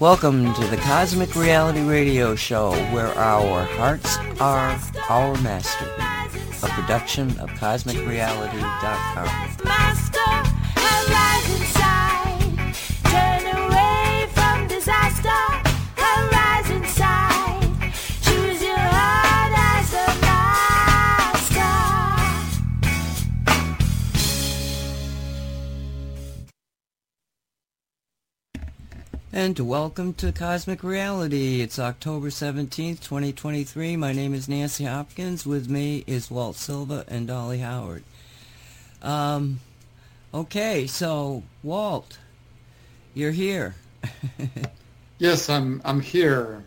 Welcome to the Cosmic Reality Radio Show, where our hearts are our master. A production of CosmicReality.com. And welcome to Cosmic Reality. It's October 17th, 2023. My name is Nancy Hopkins. With me is Walt Silva and Dolly Howard. Um, okay, so Walt, you're here. Yes, I'm I'm here.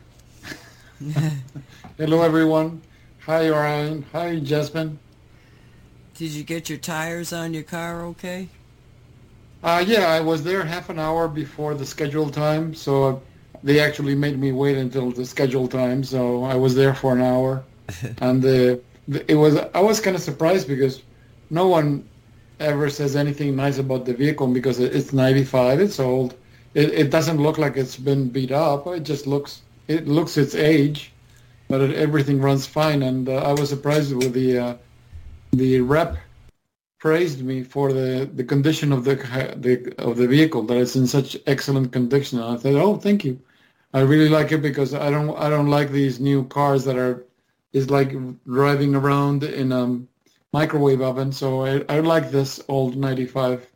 Hello, everyone. Hi, Ryan. Hi, Jasmine. Did you get your tires on your car okay? Uh, yeah, I was there half an hour before the scheduled time, so they actually made me wait until the scheduled time. So I was there for an hour, and uh, it was I was kind of surprised because no one ever says anything nice about the vehicle because it- it's 95, it's old. It, it doesn't look like it's been beat up. It just looks it looks its age, but it, everything runs fine. And uh, I was surprised with the uh, the rep praised me for the, the condition of the, the of the vehicle that it's in such excellent condition. And I said, "Oh, thank you. I really like it because I don't I don't like these new cars that are is like driving around in a microwave oven. So I, I like this old 95.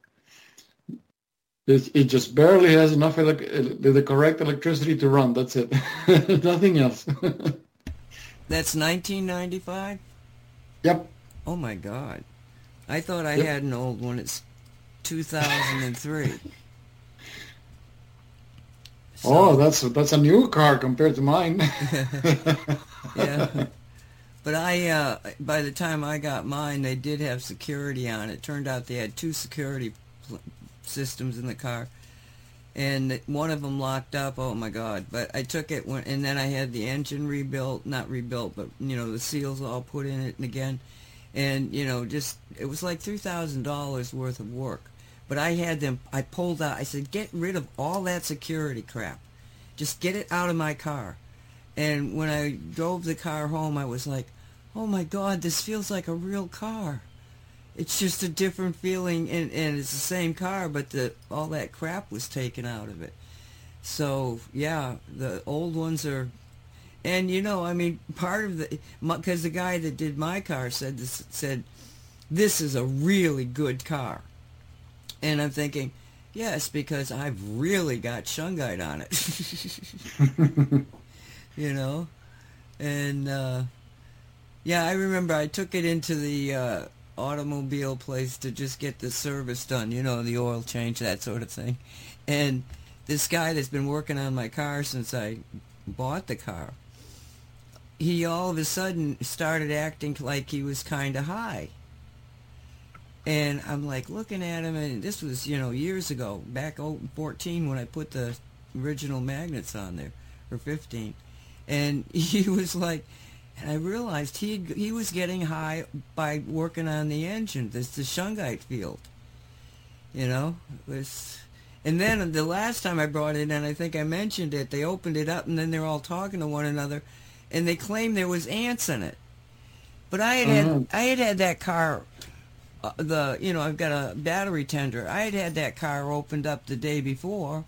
It, it just barely has enough elec- the, the correct electricity to run. That's it. Nothing else. That's 1995? yep. Oh my god. I thought I Yep. had an old one. It's 2003. So, oh, that's that's a new car compared to mine. yeah. But I, uh, by the time I got mine, they did have security on it. Turned out they had two security pl- systems in the car, and one of them locked up. Oh my God! But I took it when, and then I had the engine rebuilt, not rebuilt, but you know the seals all put in it again, and you know just it was like three thousand dollars worth of work. But I had them. I pulled out. I said, get rid of all that security crap. Just get it out of my car. And when I drove the car home, I was like, oh my God, this feels like a real car. It's just a different feeling, and, and it's the same car, but the all that crap was taken out of it. So yeah, the old ones are, and you know, I mean, part of the because the guy that did my car said this said, this is a really good car, and I'm thinking, yes, because I've really got shungite on it. you know, and uh, yeah, I remember I took it into the uh, automobile place to just get the service done, you know, the oil change, that sort of thing. And this guy that's been working on my car since I bought the car, he all of a sudden started acting like he was kind of high. And I'm like looking at him, and this was, you know, years ago, back oh, 14 when I put the original magnets on there, or 15 and he was like and I realized he he was getting high by working on the engine this the shungite field you know it was and then the last time I brought it in I think I mentioned it they opened it up and then they're all talking to one another and they claimed there was ants in it but I had had Mhm. I had had that car uh, the you know I've got a battery tender I had had that car opened up the day before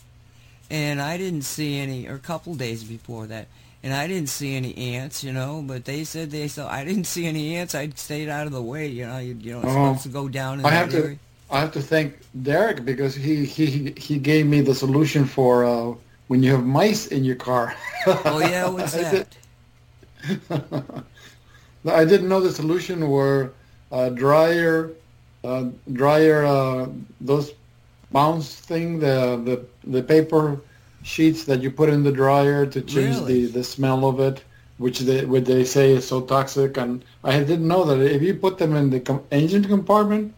and I didn't see any, or a couple days before that, and I didn't see any ants, you know. But they said they saw. I didn't see any ants. I stayed out of the way, you know. You, you know, it's Oh. supposed to go down in I have to. I have to thank Derek because he he he gave me the solution for uh, when you have mice in your car. Oh yeah, what's that? I didn't know the solution were uh, dryer, uh, dryer uh, those bounce thing, the the the paper sheets that you put in the dryer to change Really? the, the smell of it, which they which they say is so toxic. And I didn't know that if you put them in the com- engine compartment,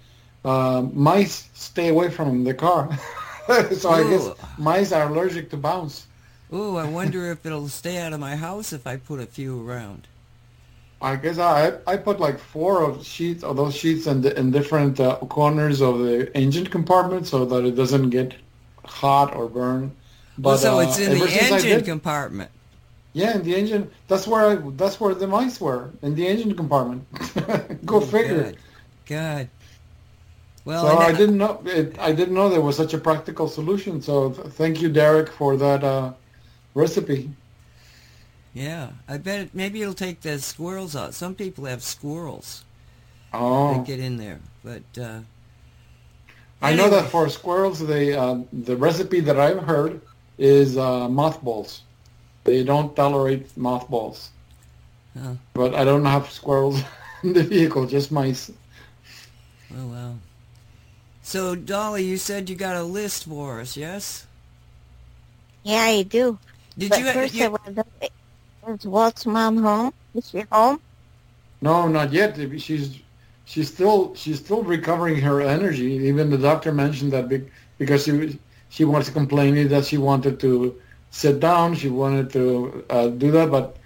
uh, mice stay away from the car. so I guess mice are allergic to bounce. Ooh, I wonder if it'll stay out of my house if I put a few around. I guess I I put like four of sheets of those sheets in the, in different uh, corners of the engine compartment so that it doesn't get hot or burn. Well, so uh, it's in the engine did- compartment. yeah, in the engine. That's where I. That's where the mice were in the engine compartment. Go figure. God. God. Well, so and I didn't know. It, I didn't know there was such a practical solution. So th- thank you, Derek, for that uh, recipe. Yeah, I bet it, maybe it'll take the squirrels out. Some people have squirrels Oh, that get in there, but uh, I know that for squirrels, the uh, the recipe that I've heard is uh, mothballs. They don't tolerate mothballs. Oh. But I don't have squirrels in the vehicle, just mice. Oh well. So Dolly, you said you got a list for us, yes? Yeah, I do. Did but you? first, you I want to is Walt's mom home? Is she home? No, not yet. She's she's still she's still recovering her energy. Even the doctor mentioned that because she was- she was complaining that she wanted to sit down, she wanted to uh, do that, but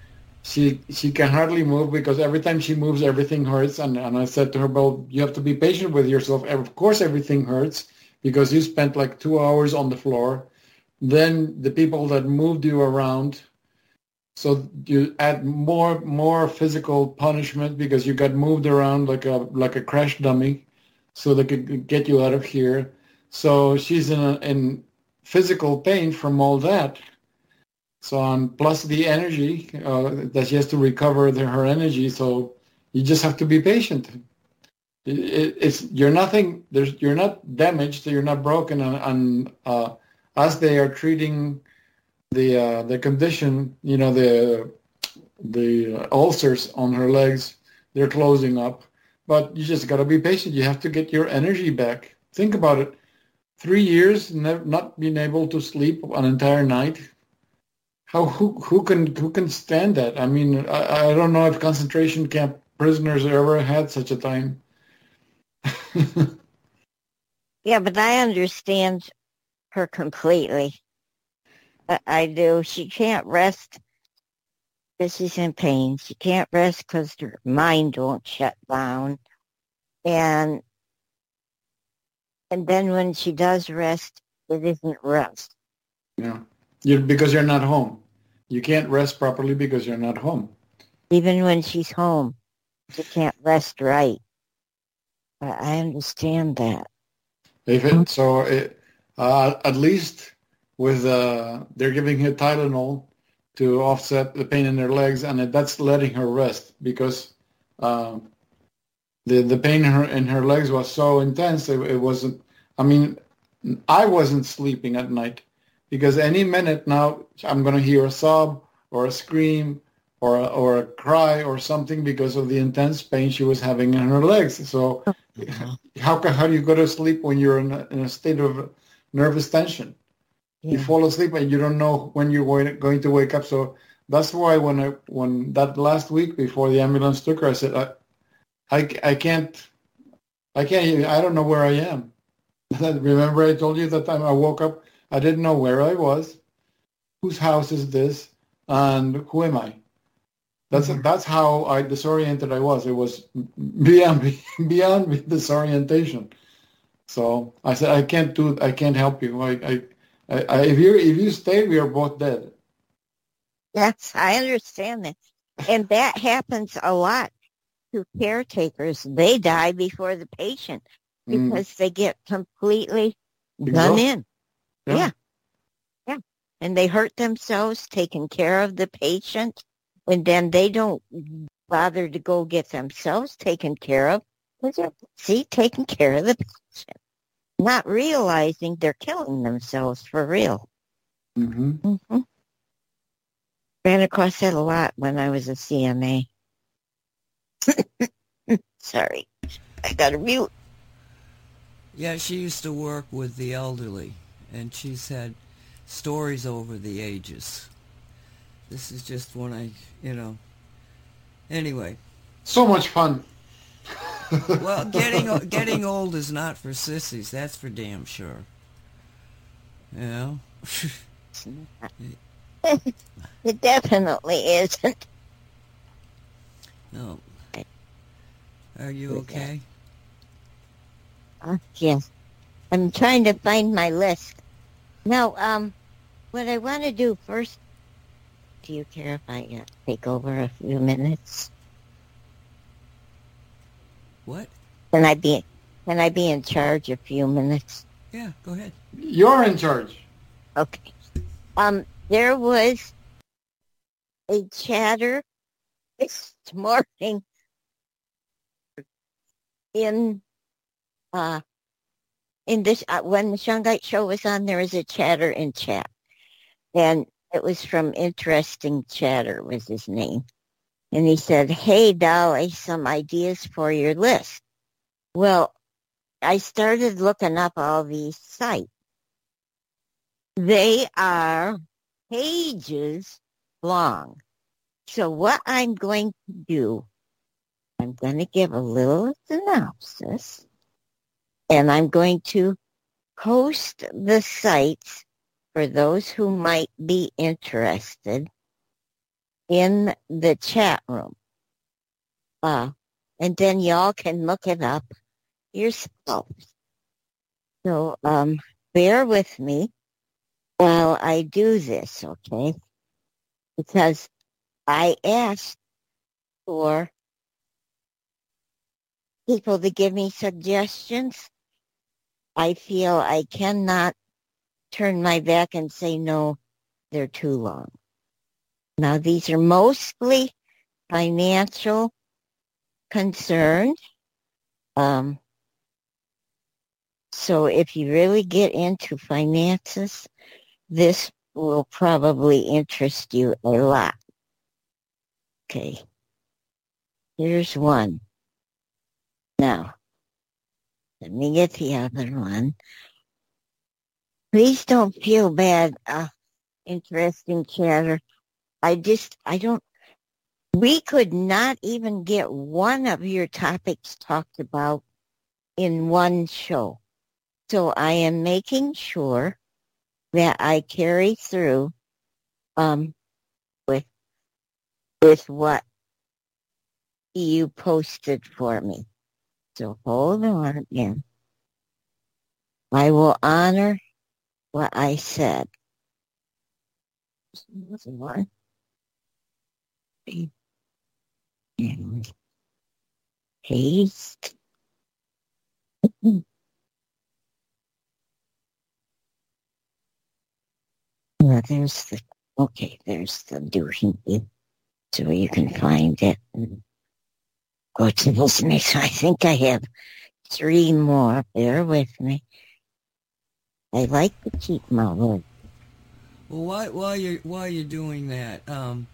she she can hardly move because every time she moves, everything hurts. And and I said to her, "Well, you have to be patient with yourself. Of course, everything hurts because you spent like two hours on the floor. Then the people that moved you around." So you add more more physical punishment because you got moved around like a like a crash dummy, so they could get you out of here. So she's in a, in physical pain from all that. So on plus the energy uh, that she has to recover the, her energy. So you just have to be patient. It, it, it's you're nothing. There's you're not damaged. You're not broken. And, and uh, as they are treating the uh, the condition, you know, the the ulcers on her legs, they're closing up. But you just got to be patient. You have to get your energy back. Think about it. Three years nev- not being able to sleep an entire night. How who who can who can stand that? I mean, I, I don't know if concentration camp prisoners ever had such a time. Yeah, but I understand her completely. I, I do. She can't rest because she's in pain. She can't rest because her mind won't shut down. And and then when she does rest, it isn't rest. yeah, you because you're not home. You can't rest properly because you're not home. Even when she's home, she can't rest right. I understand that. If it, so, it, uh, at least with uh, they're giving her Tylenol to offset the pain in her legs, and that's letting her rest because um, the the pain in her in her legs was so intense. It, it wasn't. I mean, I wasn't sleeping at night because any minute now I'm going to hear a sob or a scream or a, or a cry or something because of the intense pain she was having in her legs. So how can, how do you go to sleep when you're in a, in a state of nervous tension? You fall asleep and you don't know when you're going, to wake up. So that's why when I when that last week before the ambulance took her, I said I I, I can't I can't even, I don't know where I am. Remember I told you that time I woke up I didn't know where I was, whose house is this, and who am I? That's Mhm. that's how I disoriented I was. It was beyond beyond disorientation. So I said, I can't do. I can't help you. I, I, I, if you if you stay, we are both dead. Yes, I understand that. And that happens a lot to caretakers. They die before the patient Mm, because they get completely done in. Yeah. Yeah. And they hurt themselves taking care of the patient. And then they don't bother to go get themselves taken care of. See, taking care of the. Not realizing they're killing themselves for real. mhm. hmm Ran across that a lot when I was a CMA. Sorry. I got a mute. Yeah, she used to work with the elderly, and she's had stories over the ages. This is just one I, you know. Anyway, So much fun. well, getting getting old is not for sissies. That's for damn sure. You know. It definitely isn't. No. Are you okay? Uh, yes. I'm trying to find my list. Now, um, what I want to do first, do you care if I uh, take over a few minutes? What? Can I be, can I be in charge a few minutes? Yeah, go ahead. You're in charge. Okay. Um, there was a chatter this morning in uh in this uh, when the Shungite show was on. There was a chatter in chat, and it was from Interesting Chatter was his name, and he said, "Hey Dolly, some ideas for your list." Well, I started looking up all these sites. They are pages long. So what I'm going to do, I'm going to give a little synopsis and I'm going to post the sites for those who might be interested in the chat room. Uh, and then y'all can look it up yourselves. So um, bear with me while I do this, okay? Because I asked for people to give me suggestions. I feel I cannot turn my back and say, no, they're too long. Now, these are mostly financial concerns. Um, so if you really get into finances, this will probably interest you a lot. Okay. Here's one. Now, let me get the other one. Please don't feel bad, uh, interesting chatter. I just, I don't, we could not even get one of your topics talked about in one show. So I am making sure that I carry through um, with with what you posted for me. So hold on again. I will honor what I said. One. And paste. Well, there's the, okay, there's the it. So you can find it and go to this next. I think I have three more. Bear with me. I like to keep my word. Well, while, while you're while you're doing that, um,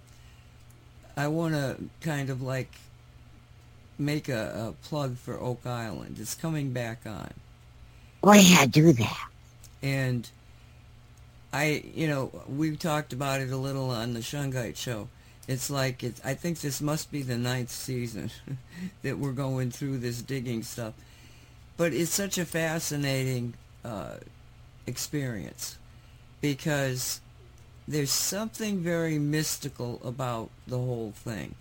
I want to kind of like make a, a plug for Oak Island. It's coming back on, Why Oh yeah, do that. and I, you know, we've talked about it a little on the Shungite show. It's like it's. I think this must be the ninth season that we're going through this digging stuff, but it's such a fascinating uh, experience because there's something very mystical about the whole thing.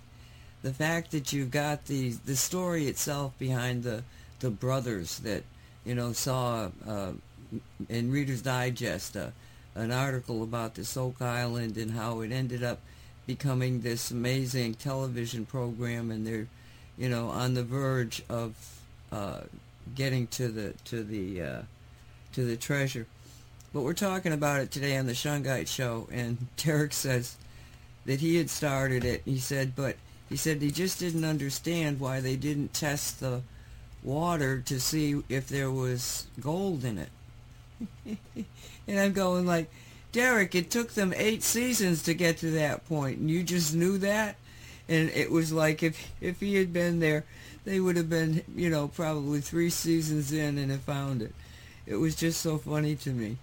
The fact that you've got the the story itself behind the the brothers that you know saw uh, in Reader's Digest uh, an article about this Oak Island and how it ended up becoming this amazing television program, and they're you know on the verge of uh, getting to the to the uh, to the treasure. But we're talking about it today on the Shungite show, and Derek says that he had started it. He said, but he said he just didn't understand why they didn't test the water to see if there was gold in it. and I'm going like, Derek, it took them eight seasons to get to that point, and you just knew that. And it was like if if he had been there, they would have been, you know, probably three seasons in and have found it. It was just so funny to me.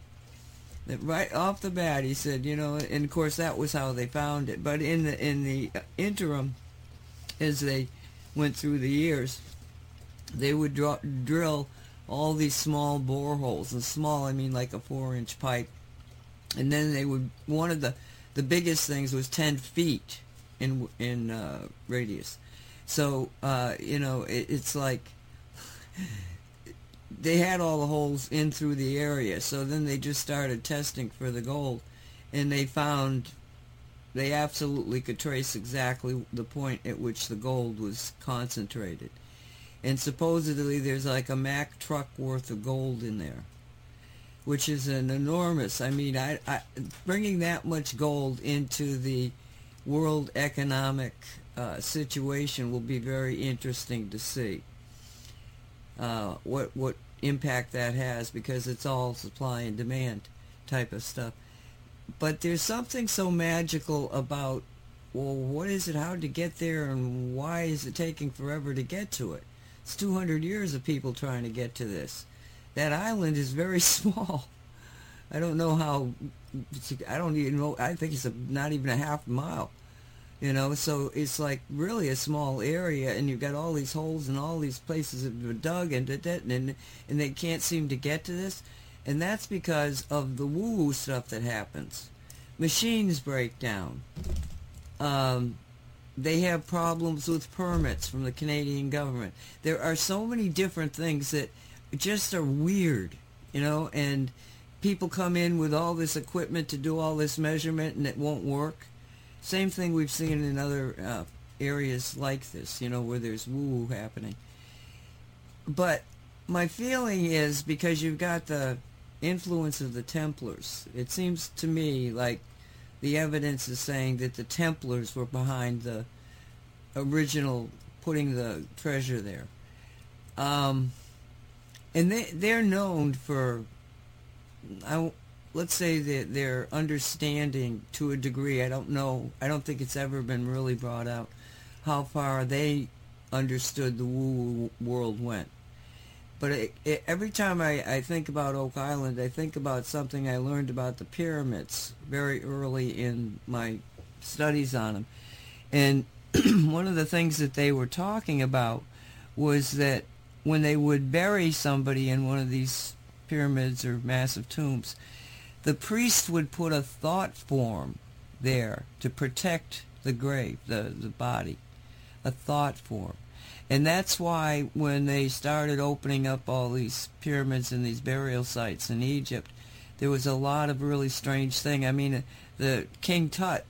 That right off the bat, he said, you know, and of course that was how they found it. But in the in the interim, as they went through the years, they would draw, drill all these small boreholes, and small I mean like a four-inch pipe, and then they would one of the the biggest things was ten feet in in uh, radius, So uh, you know, it, it's like they had all the holes in through the area. So then they just started testing for the gold, and they found they absolutely could trace exactly the point at which the gold was concentrated. And supposedly there's like a Mack truck worth of gold in there, which is an enormous. I mean, I, I bringing that much gold into the world economic uh, situation will be very interesting to see. Uh, what what impact that has because it's all supply and demand type of stuff. But there's something so magical about well, what is it? How to get there, and why is it taking forever to get to it? It's 200 years of people trying to get to this. That island is very small. I don't know how. I don't even know. I think it's a, not even a half mile. You know, so it's like really a small area, and you've got all these holes and all these places that were dug and and and they can't seem to get to this, and that's because of the woo-woo stuff that happens. Machines break down. Um, they have problems with permits from the Canadian government. There are so many different things that just are weird, you know, and people come in with all this equipment to do all this measurement and it won't work. Same thing we've seen in other uh, areas like this, you know, where there's woo-woo happening. But my feeling is because you've got the influence of the Templars, it seems to me like the evidence is saying that the Templars were behind the original putting the treasure there. Um, and they, they're known for, I, let's say that their understanding to a degree, I don't know, I don't think it's ever been really brought out how far they understood the woo world went. But it, it, every time I, I think about Oak Island, I think about something I learned about the pyramids very early in my studies on them. And one of the things that they were talking about was that when they would bury somebody in one of these pyramids or massive tombs, the priest would put a thought form there to protect the grave, the, the body, a thought form. And that's why when they started opening up all these pyramids and these burial sites in Egypt, there was a lot of really strange thing. I mean, the King Tut,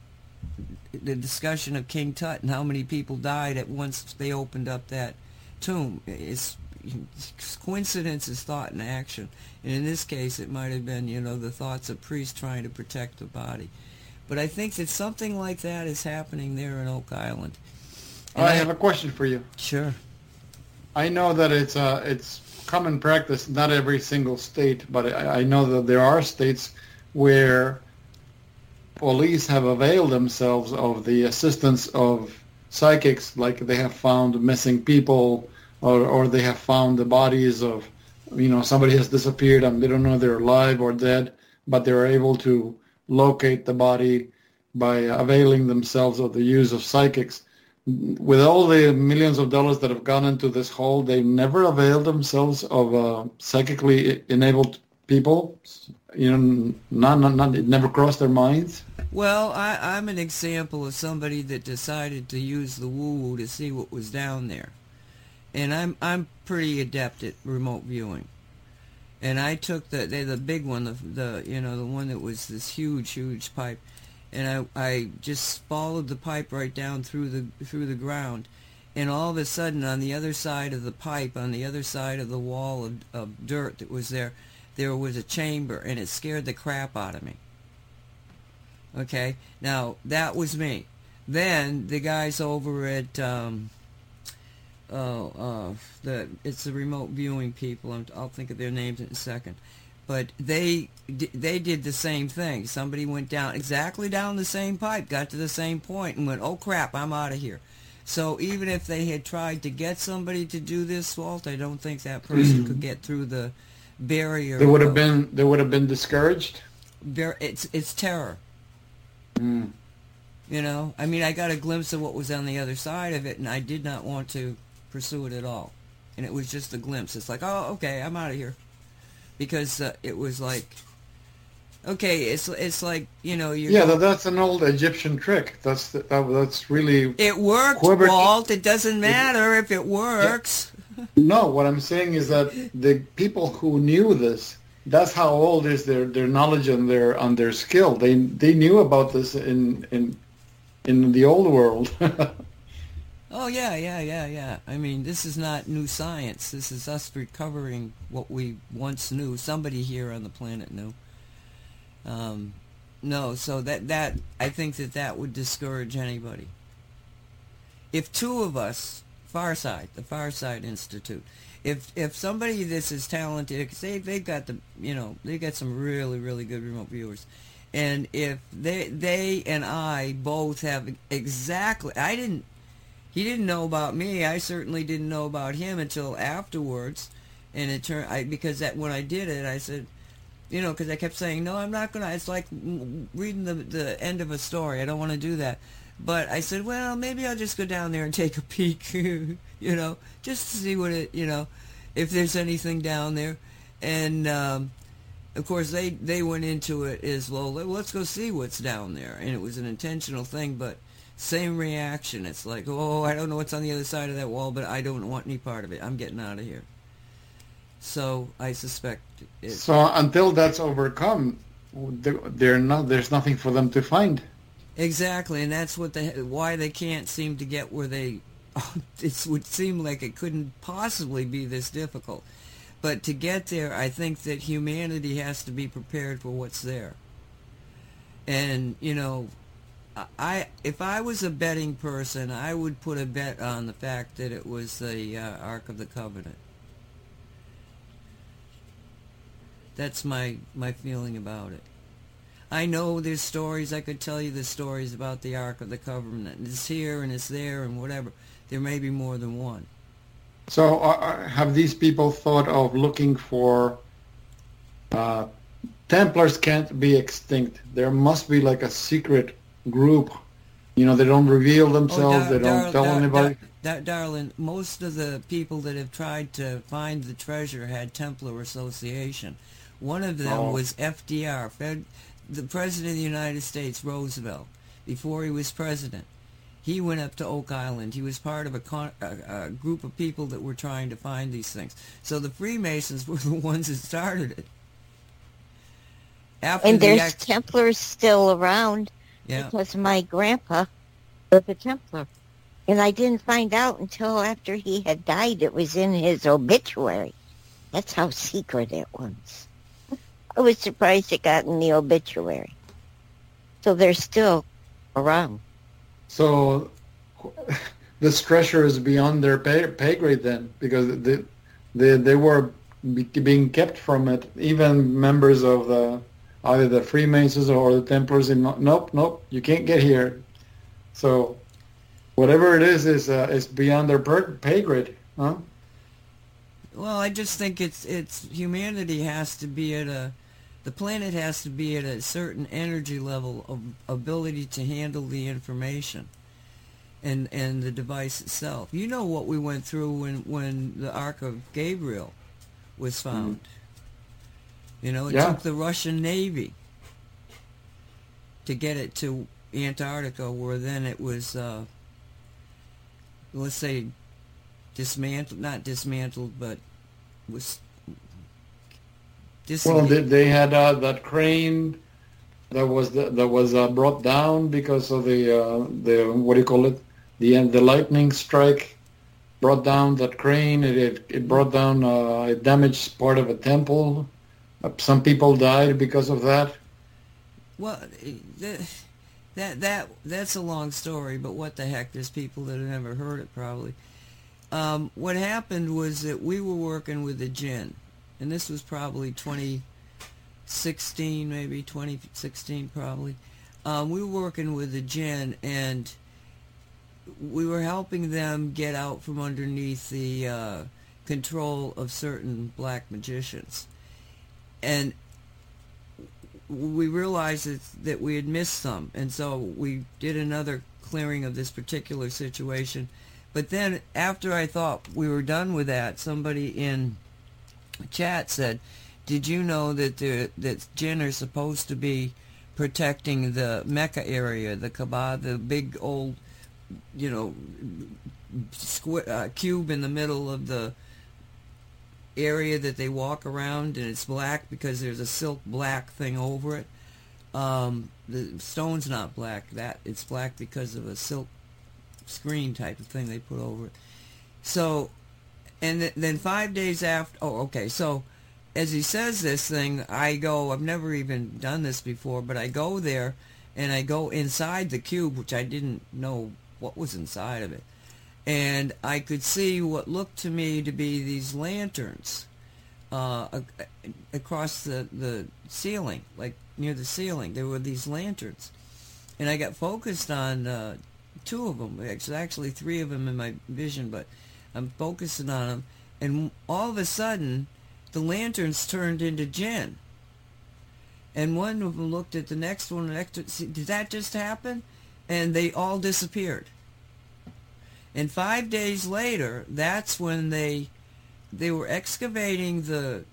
the discussion of King Tut and how many people died at once they opened up that tomb is coincidence is thought and action. And in this case, it might have been, you know, the thoughts of priests trying to protect the body. But I think that something like that is happening there in Oak Island. I have a question for you. Sure. I know that it's uh, it's common practice, not every single state, but I, I know that there are states where police have availed themselves of the assistance of psychics, like they have found missing people, or or they have found the bodies of, you know, somebody has disappeared and they don't know they're alive or dead, but they're able to locate the body by availing themselves of the use of psychics with all the millions of dollars that have gone into this hole, they never availed themselves of uh, psychically enabled people. You know, not, not, not, it never crossed their minds. Well, I, I'm an example of somebody that decided to use the woo-woo to see what was down there, and I'm I'm pretty adept at remote viewing. And I took the the, the big one, the, the you know the one that was this huge huge pipe. And I, I just followed the pipe right down through the through the ground. And all of a sudden on the other side of the pipe on the other side of the wall of, of dirt that was there there was a chamber and it scared the crap out of me. Okay? Now that was me. Then the guys over at um, oh, uh, the it's the remote viewing people i will think of their names in a second but they they did the same thing. Somebody went down exactly down the same pipe, got to the same point, and went, "Oh crap, I'm out of here." So even if they had tried to get somebody to do this, Walt, I don't think that person could get through the barrier. They would have been they would have been discouraged. It's it's terror. Mm. You know, I mean, I got a glimpse of what was on the other side of it, and I did not want to pursue it at all. And it was just a glimpse. It's like, oh, okay, I'm out of here because uh, it was like Okay, it's it's like you know you. Yeah, that, that's an old Egyptian trick. That's that, that's really It worked, Whoever- Walt. It doesn't matter if it works. no. What I'm saying is that the people who knew this, that's how old is their, their knowledge and their and their skill. They they knew about this in in in the old world. Oh yeah, yeah, yeah, yeah. I mean, this is not new science. This is us recovering what we once knew. Somebody here on the planet knew. Um, no, so that that I think that that would discourage anybody. If two of us, Farsight, the Farsight Institute, if if somebody that's as talented, cause they they got the you know they got some really really good remote viewers, and if they they and I both have exactly, I didn't he didn't know about me. I certainly didn't know about him until afterwards. And it turned, I, because that when I did it, I said, you know, because I kept saying, no, I'm not to, it's like reading the, the end of a story. I don't want to do that. But I said, well, maybe I'll just go down there and take a peek, you know, just to see what it, you know, if there's anything down there. And, um, of course, they, they went into it as, well, let's go see what's down there. And it was an intentional thing, but same reaction. It's like, oh, I don't know what's on the other side of that wall, but I don't want any part of it. I'm getting out of here. So I suspect it. so until that's overcome, they're, not. There's nothing for them to find. Exactly, and that's what they why they can't seem to get where they. it would seem like it couldn't possibly be this difficult, but to get there, I think that humanity has to be prepared for what's there. And you know, I if I was a betting person, I would put a bet on the fact that it was the uh, Ark of the Covenant. That's my my feeling about it. I know there's stories. I could tell you the stories about the Ark of the Covenant. It's here and it's there and whatever. There may be more than one. So uh, have these people thought of looking for? Uh, Templars can't be extinct. There must be like a secret group. You know, they don't reveal oh, themselves. Dar- they don't Dar- tell Dar- anybody. Dar- darling, most of the people that have tried to find the treasure had Templar association. One of them Oh. was FDR, Fed, the President of the United States, Roosevelt. Before he was president, he went up to Oak Island. He was part of a, con- a, a group of people that were trying to find these things. So the Freemasons were the ones that started it. After And the there's act- Templars still around yeah. because my grandpa was a Templar. And I didn't find out until after he had died. It was in his obituary. That's how secret it was. I was surprised it got in the obituary. So they're still around. So this treasure is beyond their pay, pay grade then, because they, they they were being kept from it. Even members of the either the Freemasons or the Templars, in, nope, nope, you can't get here. So whatever it is is uh, is beyond their pay grade, huh? Well, I just think it's it's humanity has to be at a the planet has to be at a certain energy level of ability to handle the information and and the device itself. You know what we went through when when the Ark of Gabriel was found. You know, it Yeah. took the Russian Navy to get it to Antarctica, where then it was, uh, let's say, dismantled, not dismantled, but was dis- Well, they, they had uh, that crane that was that was uh, brought down because of the uh, the what do you call it? The the lightning strike brought down that crane. It it, it brought down uh, it damaged part of a temple. Uh, some people died because of that. Well, that, that that that's a long story, but what the heck? There's people that have never heard it probably. Um, what happened was that we were working with the jinn, and this was probably 2016, maybe 2016, probably. Um, we were working with the jinn, and we were helping them get out from underneath the uh, control of certain black magicians, and we realized that, that we had missed some, and so we did another clearing of this particular situation. But then, after I thought we were done with that, somebody in chat said, did you know that the that jinn are supposed to be protecting the Mecca area, the Kaaba, the big old, you know, squ- uh, cube in the middle of the area that they walk around, and it's black because there's a silk black thing over it. Um, the stone's not black. That it's black because of a silk screen type of thing they put over it. So, and th- then five days after, oh, okay. So, as he says this thing, I go. I've never even done this before, but I go there and I go inside the cube, which I didn't know what was inside of it, and I could see what looked to me to be these lanterns uh, across the the ceiling, like near the ceiling. There were these lanterns, and I got focused on uh, two of them. Actually, actually three of them in my vision, but I'm focusing on them, and all of a sudden, the lanterns turned into jinn. And one of them looked at the next one. Did that just happen? And they all disappeared. And five days later, that's when they they were excavating the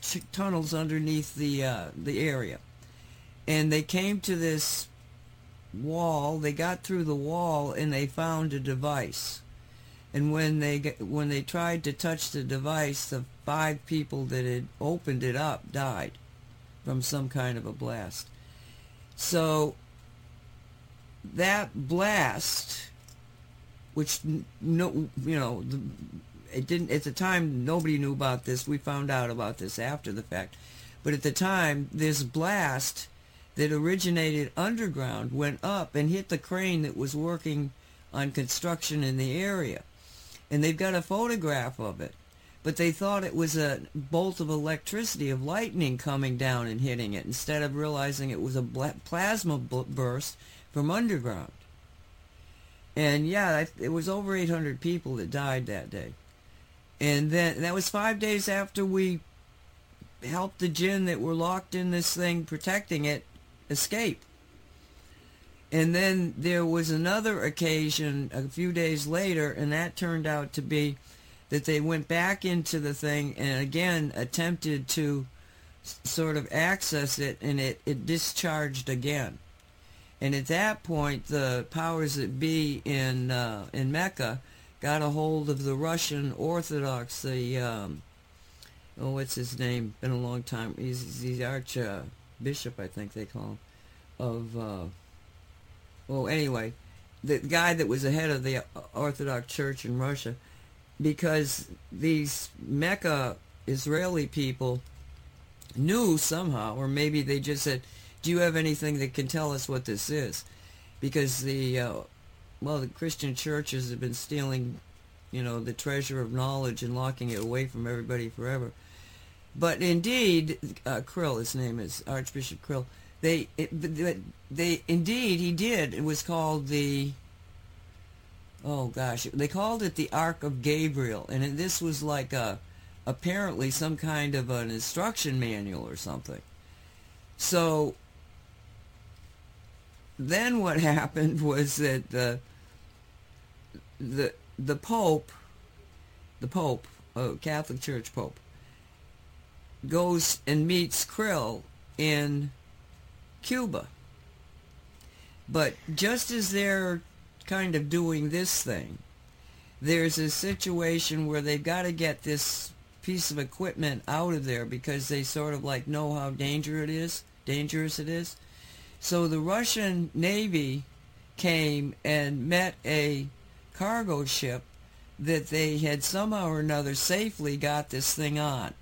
t- tunnels underneath the uh, the area, and they came to this wall. They got through the wall and they found a device. And when they when they tried to touch the device, the five people that had opened it up died from some kind of a blast. So that blast, which no, you know, it didn't at the time. Nobody knew about this. We found out about this after the fact, but at the time, this blast that originated underground went up and hit the crane that was working on construction in the area. And they've got a photograph of it. But they thought it was a bolt of electricity, of lightning coming down and hitting it, instead of realizing it was a plasma burst from underground. And yeah, it was over 800 people that died that day. And then that was five days after we helped the jinn that were locked in this thing protecting it escape. And then there was another occasion a few days later, and that turned out to be that they went back into the thing and again attempted to sort of access it, and it, it discharged again. And at that point, the powers that be in uh, in Mecca got a hold of the Russian Orthodox, the um, oh, what's his name? Been a long time. He's, he's the archbishop, bishop, I think they call him, of. Uh, well, anyway, the guy that was the head of the Orthodox Church in Russia, because these Mecca Israeli people knew somehow, or maybe they just said, "Do you have anything that can tell us what this is?" Because the uh, well, the Christian churches have been stealing, you know, the treasure of knowledge and locking it away from everybody forever. But indeed, uh, Kirill, his name is Archbishop Kirill. They, it, they, indeed, he did. It was called the. Oh gosh, they called it the Ark of Gabriel, and this was like a, apparently some kind of an instruction manual or something. So. Then what happened was that the. The the Pope, the Pope, uh, Catholic Church Pope, goes and meets Kirill in Cuba. But just as they're kind of doing this thing, there's a situation where they've got to get this piece of equipment out of there because they sort of like know how dangerous it is, dangerous it is. So the Russian Navy came and met a cargo ship that they had somehow or another safely got this thing on.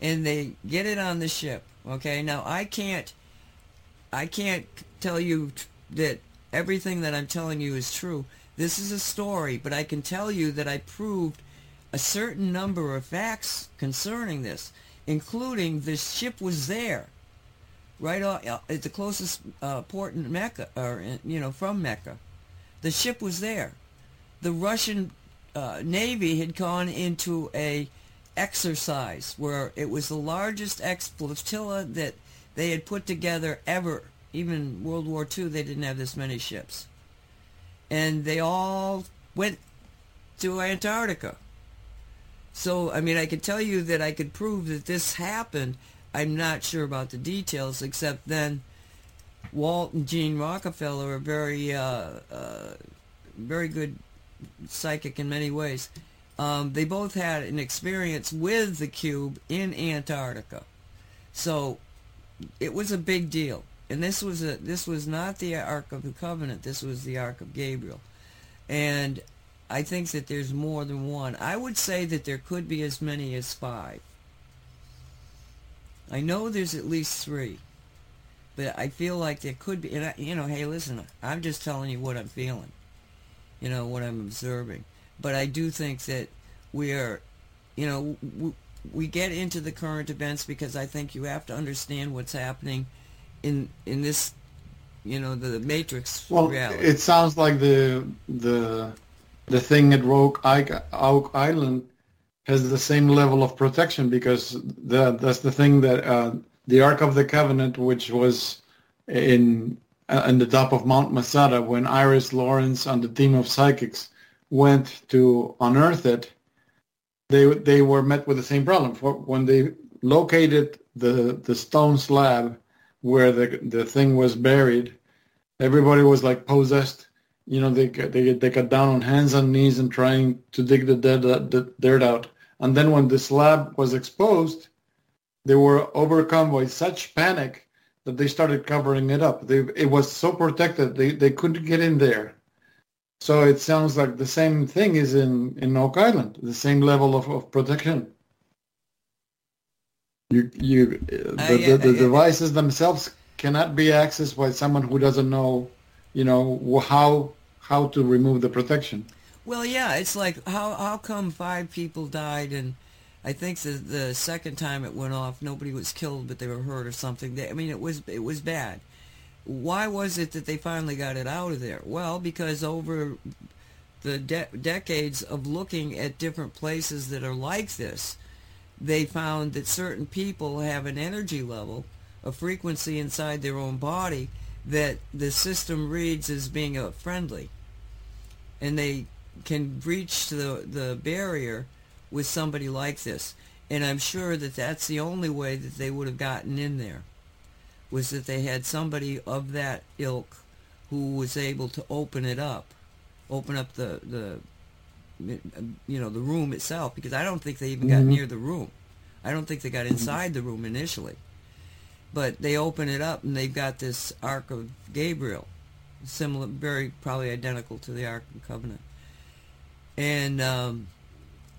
And they get it on the ship. Okay, now I can't I can't tell you that everything that I'm telling you is true. This is a story, but I can tell you that I proved a certain number of facts concerning this, including this ship was there, right off, uh, at the closest uh, port in Mecca, or in, you know, from Mecca. The ship was there. The Russian uh, Navy had gone into a exercise where it was the largest ex flotilla that they had put together ever. Even World War II, they didn't have this many ships. And they all went to Antarctica. So, I mean, I could tell you that I could prove that this happened. I'm not sure about the details, except then Walt and Gene Rockefeller are very, uh, uh, very good psychic in many ways. Um, they both had an experience with the cube in Antarctica, so it was a big deal. And this was a this was not the Ark of the Covenant. This was the Ark of Gabriel, and I think that there's more than one. I would say that there could be as many as five. I know there's at least three, but I feel like there could be. And I, you know, hey, listen, I'm just telling you what I'm feeling. You know what I'm observing, but I do think that we're, you know, we, we get into the current events because I think you have to understand what's happening in in this, you know, the Matrix Well, reality. it sounds like the the the thing at Oak Island has the same level of protection because the, that's the thing that uh, the Ark of the Covenant, which was in uh, the top of Mount Masada, when Iris Lawrence and the team of psychics went to unearth it, they they were met with the same problem. For when they located the the stone slab where the the thing was buried, everybody was like possessed. You know, they they they got down on hands and knees and trying to dig the dirt the dirt out. And then when this lab was exposed, they were overcome by such panic that they started covering it up. They, it was so protected they, they couldn't get in there. So it sounds like the same thing is in, in Oak Island, the same level of, of protection. You, you, uh, I- the, the, the I- I- devices themselves cannot be accessed by someone who doesn't know, you know, how how to remove the protection. Well, yeah, it's like how how come five people died and I think the the second time it went off, nobody was killed, but they were hurt or something. They, I mean, it was it was bad. Why was it that they finally got it out of there? Well, because over the de- decades of looking at different places that are like this, they found that certain people have an energy level, a frequency inside their own body that the system reads as being a friendly, and they can breach the the barrier with somebody like this. And I'm sure that that's the only way that they would have gotten in there, was that they had somebody of that ilk who was able to open it up, open up the the you know the room itself because I don't think they even got Mhm. near the room. I don't think they got inside the room initially. But they open it up and they've got this Ark of Gabriel, similar, very probably identical to the Ark of the Covenant. And um,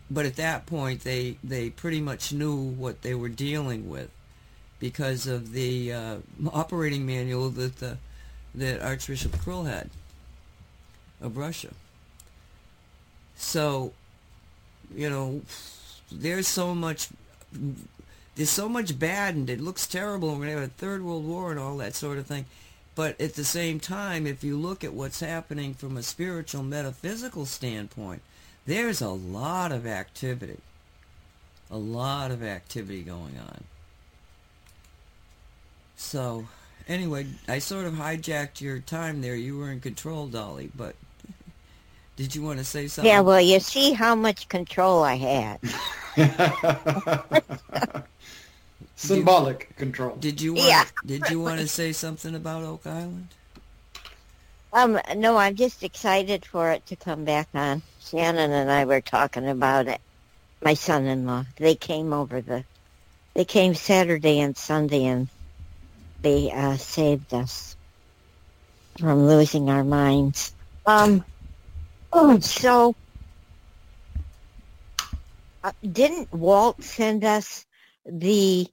but at that point they they pretty much knew what they were dealing with because of the uh, operating manual that the that Archbishop Kirill had of Russia. So, you know, there's so much there's so much bad and it looks terrible and we're going to have a third world war and all that sort of thing. But at the same time, if you look at what's happening from a spiritual metaphysical standpoint, there's a lot of activity. A lot of activity going on. So, anyway, I sort of hijacked your time there. You were in control, Dolly, but did you want to say something? Yeah, well, you see how much control I had. Symbolic control. Did you want, Yeah. did you want to say something about Oak Island? Um, no, I'm just excited for it to come back on. Shannon and I were talking about it. My son-in-law, they came over the, they came Saturday and Sunday, and they uh, saved us from losing our minds. Um, oh, so uh, didn't Walt send us the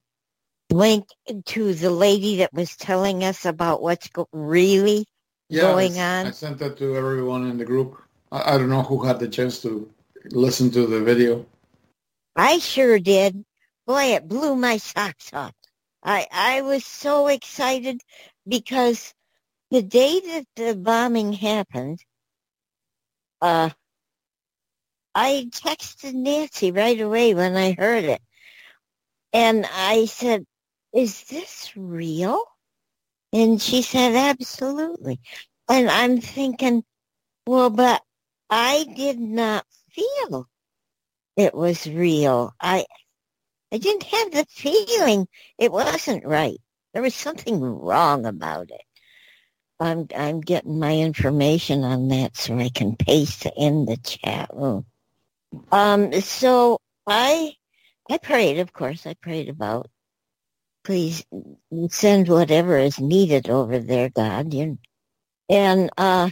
link to the lady that was telling us about what's go- really going I, on? I sent that to everyone in the group. I, I don't know who had the chance to listen to the video. I sure did. Boy, it blew my socks off. I I was so excited because the day that the bombing happened, uh, I texted Nancy right away when I heard it. And I said, is this real? And she said, absolutely. And I'm thinking, well, but I did not feel it was real. I I didn't have the feeling it wasn't right. There was something wrong about it. I'm I'm getting my information on that so I can paste it in the chat room. Um, so I I prayed, of course, I prayed about please send whatever is needed over there, God. You, and uh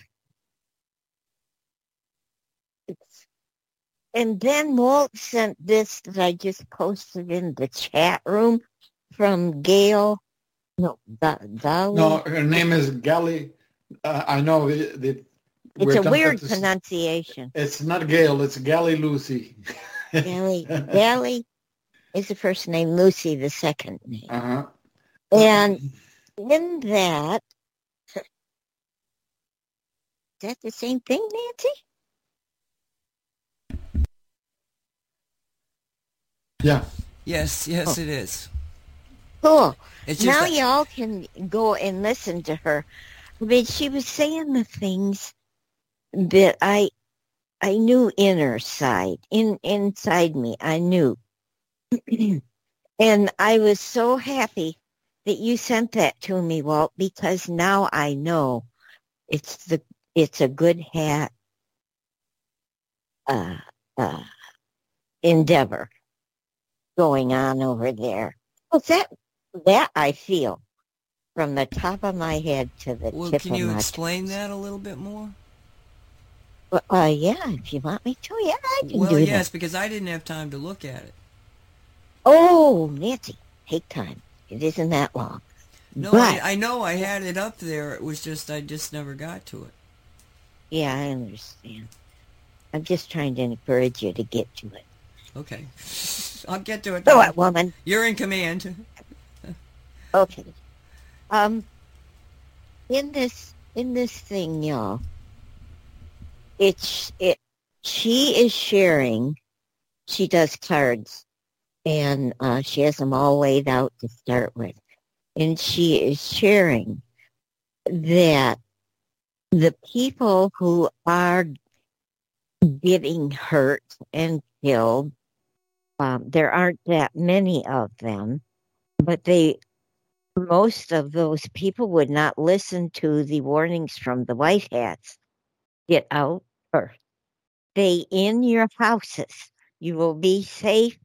and then Walt sent this that I just posted in the chat room from Gail. No, Dolly. No, her name is Gally. Uh, I know it, it, it's a weird pronunciation. It's not Gail. It's Gally Lucy. Gally, Gally is the first name, Lucy the second name. Uh-huh. And in that, is that the same thing, Nancy? Yeah. Yes, yes, Oh. it is. Cool. It's just now that- y'all can go and listen to her. I mean, she was saying the things that I I knew in her side, in inside me. I knew. and I was so happy that you sent that to me, Walt, because now I know it's the it's a good hat uh uh endeavor going on over there. Well, that that I feel from the top of my head to the well, tip can you my explain that a little bit more? Well, uh, yeah, if you want me to, yeah, I can Well, do yes, that. because I didn't have time to look at it. Oh, Nancy, take time. It isn't that long. No, but I, I know I had it up there. It was just I just never got to it. yeah, I understand. I'm just trying to encourage you to get to it. Okay, I'll get to it. Now. it, woman. You're in command. Okay. Um, in this in this thing, y'all, it's it. She is sharing. She does cards, and uh, she has them all laid out to start with, and she is sharing that the people who are getting hurt and killed, um, there aren't that many of them, but they most of those people would not listen to the warnings from the white hats. Get out or stay in your houses. You will be safe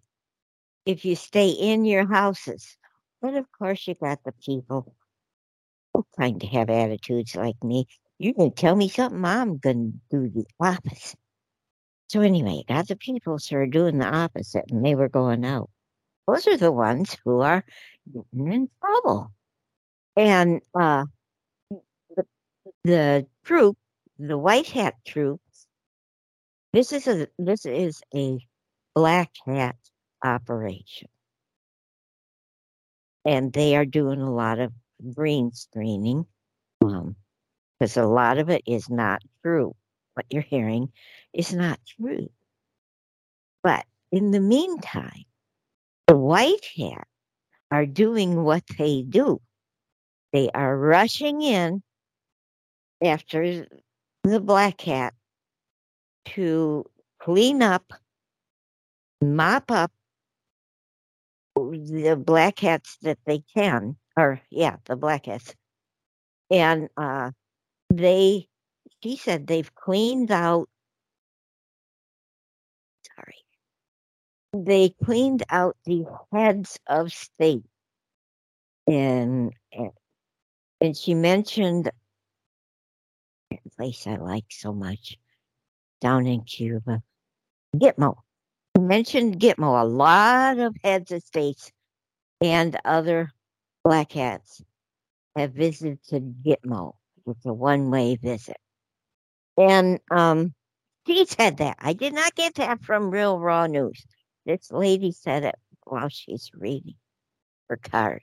if you stay in your houses. But of course, you got the people who kind of have attitudes like me. You can tell me something, I'm going to do the opposite. So anyway, you got the people who are doing the opposite, and they were going out. Those are the ones who are getting in trouble. And uh, the, the troop, the white hat troops, this is a this is a black hat operation, and they are doing a lot of green screening, um, because a lot of it is not true. What you're hearing is not true. But in the meantime, the white hat are doing what they do. They are rushing in after the black hat to clean up, mop up the black hats that they can, or yeah, the black hats. And uh, they, she said they've cleaned out, sorry, they cleaned out the heads of state. And, and and she mentioned a place I like so much down in Cuba, Gitmo. Mentioned Gitmo, a lot of heads of states and other black hats have visited Gitmo. It's a one-way visit. And um, she said that. I did not get that from Real Raw News. This lady said it while she's reading her card.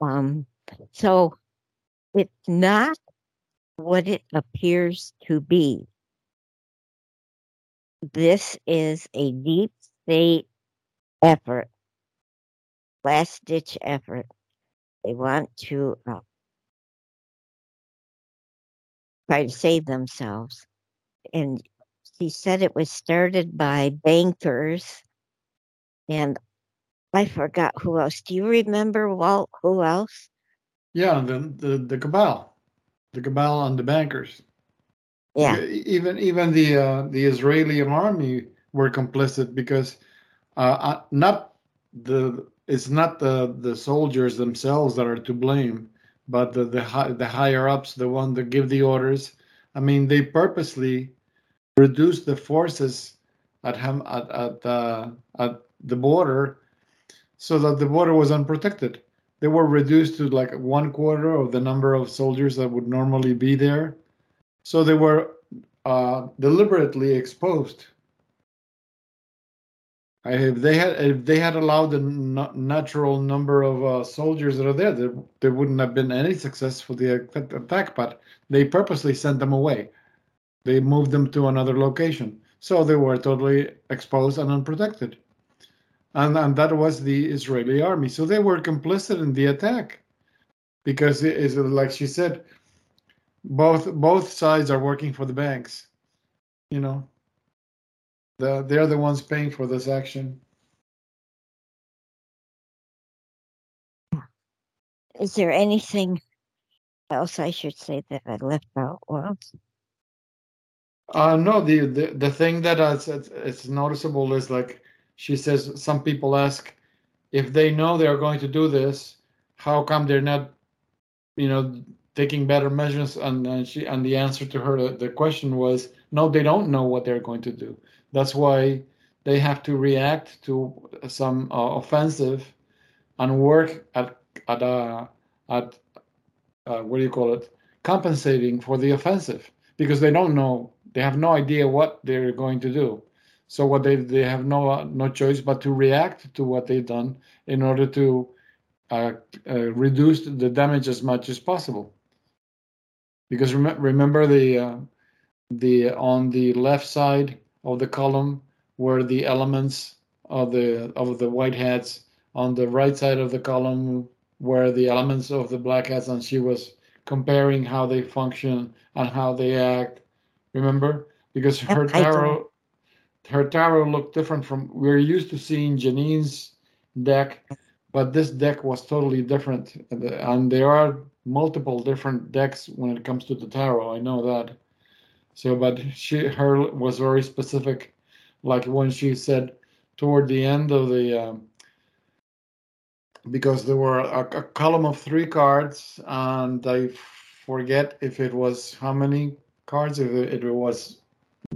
Um, so it's not what it appears to be. This is a deep state effort, last ditch effort. They want to uh, try to save themselves. And he said it was started by bankers, and I forgot who else. Do you remember Walt? Who else? Yeah, the the the cabal, the cabal and the bankers. Yeah, Even even the uh, the Israeli army were complicit because uh, uh, not the it's not the the soldiers themselves that are to blame, but the the, hi- the higher ups, the one that give the orders. I mean, they purposely reduced the forces at at at, uh, at the border so that the border was unprotected. They were reduced to like one quarter of the number of soldiers that would normally be there. So they were uh, deliberately exposed. If they had if they had allowed the natural number of uh, soldiers that are there, there, there wouldn't have been any success for the attack. But they purposely sent them away. They moved them to another location, so they were totally exposed and unprotected. And and that was the Israeli army. So they were complicit in the attack, because it is like she said, both both sides are working for the banks. You know, the they're the ones paying for this action. is there anything else I should say that I left out? Well, Uh, no, the, the the thing that is it's, it's noticeable is like she says. Some people ask if they know they are going to do this, how come they're not, you know, taking better measures? And, and she and the answer to her the question was no, they don't know what they're going to do. That's why they have to react to some uh, offensive and work at at uh, at uh, what do you call it compensating for the offensive because they don't know they have no idea what they're going to do so what they they have no no choice but to react to what they've done in order to uh, uh, reduce the damage as much as possible because rem- remember the uh, the on the left side of the column were the elements of the of the white hats. On the right side of the column were the elements of the black hats and she was comparing how they function and how they act. Remember? Because her Yep, I do. tarot her tarot looked different from we're used to seeing Janine's deck but this deck was totally different. And there are multiple different decks when it comes to the tarot i know that so but she her was very specific like when she said toward the end of the um, because there were a, a column of three cards and i forget if it was how many cards if it, it was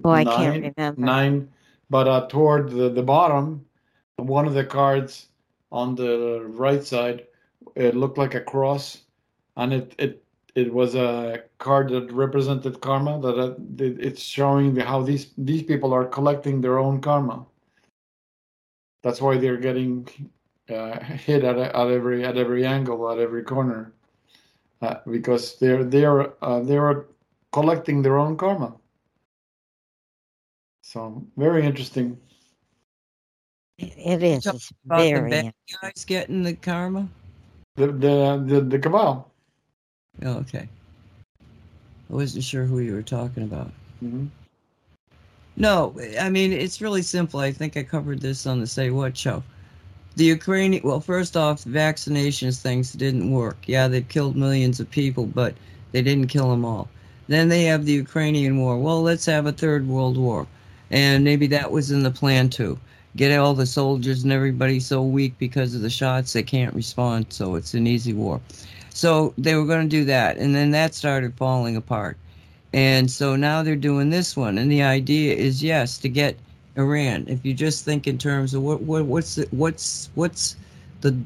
oh, I nine, can't remember. nine but uh, toward the, the bottom one of the cards on the right side it looked like a cross and it it it was a card that represented karma that uh, it's showing how these these people are collecting their own karma. That's why they're getting uh, hit at, at every at every angle at every corner. Uh, because they're they're uh, they're collecting their own karma. So very interesting. It is. Talk It's About the bad guys getting the karma. the the the, the cabal Oh, okay. I wasn't sure who you were talking about. Mhm. No, I mean it's really simple. I think I covered this on the Say What show. The Ukrainian, well, first off, the vaccinations things didn't work. Yeah, they've killed millions of people, but they didn't kill them all. Then they have the Ukrainian war. Well, let's have a third world war, and maybe that was in the plan too. Get all the soldiers and everybody so weak because of the shots they can't respond, so it's an easy war. So they were going to do that, and then that started falling apart. And so now they're doing this one, and the idea is yes to get Iran. If you just think in terms of what, what what's the, what's what's the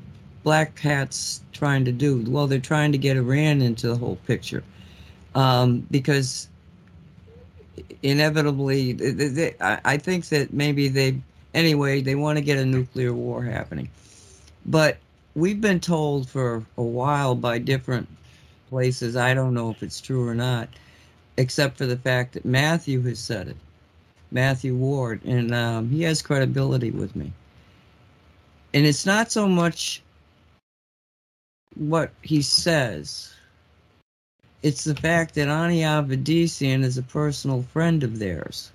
black hats trying to do? Well, they're trying to get Iran into the whole picture, um, because inevitably, they, they, I, I think that maybe they anyway they want to get a nuclear war happening, but we've been told for a while by different places. I don't know if it's true or not, except for the fact that Matthew has said it. Matthew Ward, and um, he has credibility with me. And it's not so much what he says, it's the fact that Ani Avedissian is a personal friend of theirs.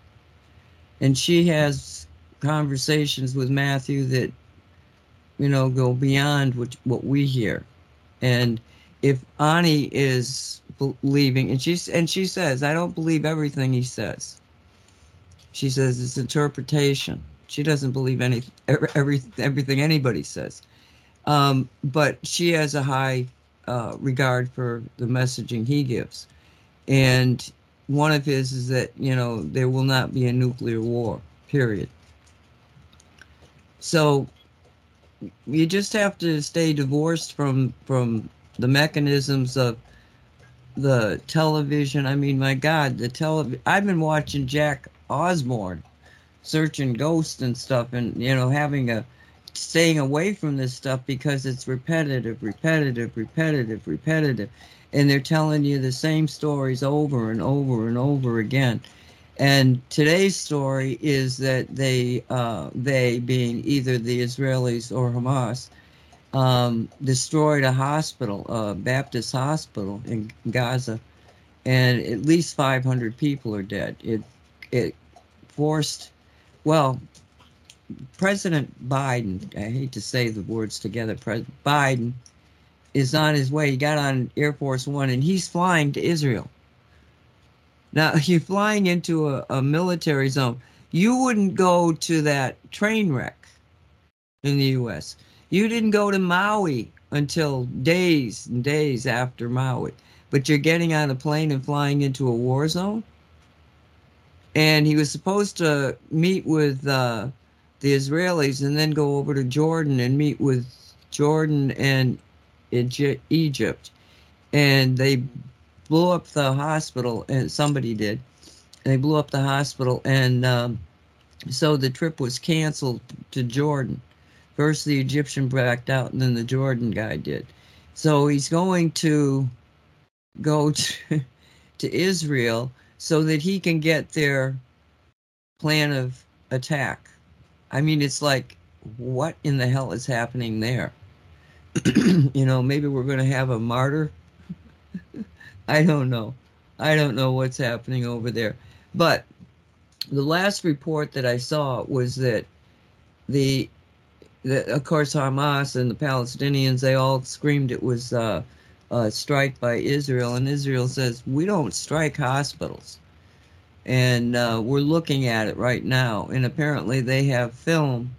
and she has conversations with Matthew that you know go beyond what what we hear, and if Ani is believing, and she's and she says, I don't believe everything he says. She says it's interpretation. She doesn't believe any every everything anybody says, um, but she has a high uh, regard for the messaging he gives, and one of his is that you know there will not be a nuclear war. Period. So you just have to stay divorced from from the mechanisms of the television. I mean, my God, the television. I've been watching Jack Osbourne searching ghosts and stuff, and you know, having a staying away from this stuff because it's repetitive, repetitive, repetitive, repetitive, and they're telling you the same stories over and over and over again. And today's story is that they, uh, they being either the Israelis or Hamas, um, destroyed a hospital, a Baptist hospital in Gaza, and at least 500 people are dead. It it forced, well, President Biden. I hate to say the words together. President Biden is on his way. He got on Air Force One and he's flying to Israel. Now you're flying into a, a military zone. You wouldn't go to that train wreck in the U.S. You didn't go to Maui until days and days after Maui, but you're getting on a plane and flying into a war zone. And he was supposed to meet with uh, the Israelis and then go over to Jordan and meet with Jordan and Egypt. And they blew up the hospital, and somebody did. They blew up the hospital, and um, so the trip was canceled to Jordan. First, the Egyptian backed out, and then the Jordan guy did. So he's going to go to, to Israel so that he can get their plan of attack. I mean, it's like, what in the hell is happening there? you know, maybe we're going to have a martyr. I don't know. I don't know what's happening over there. But the last report that I saw was that the the, of course, Hamas and the Palestinians, they all screamed it was uh, a strike by Israel. And Israel says, we don't strike hospitals. And uh, we're looking at it right now. And apparently, they have film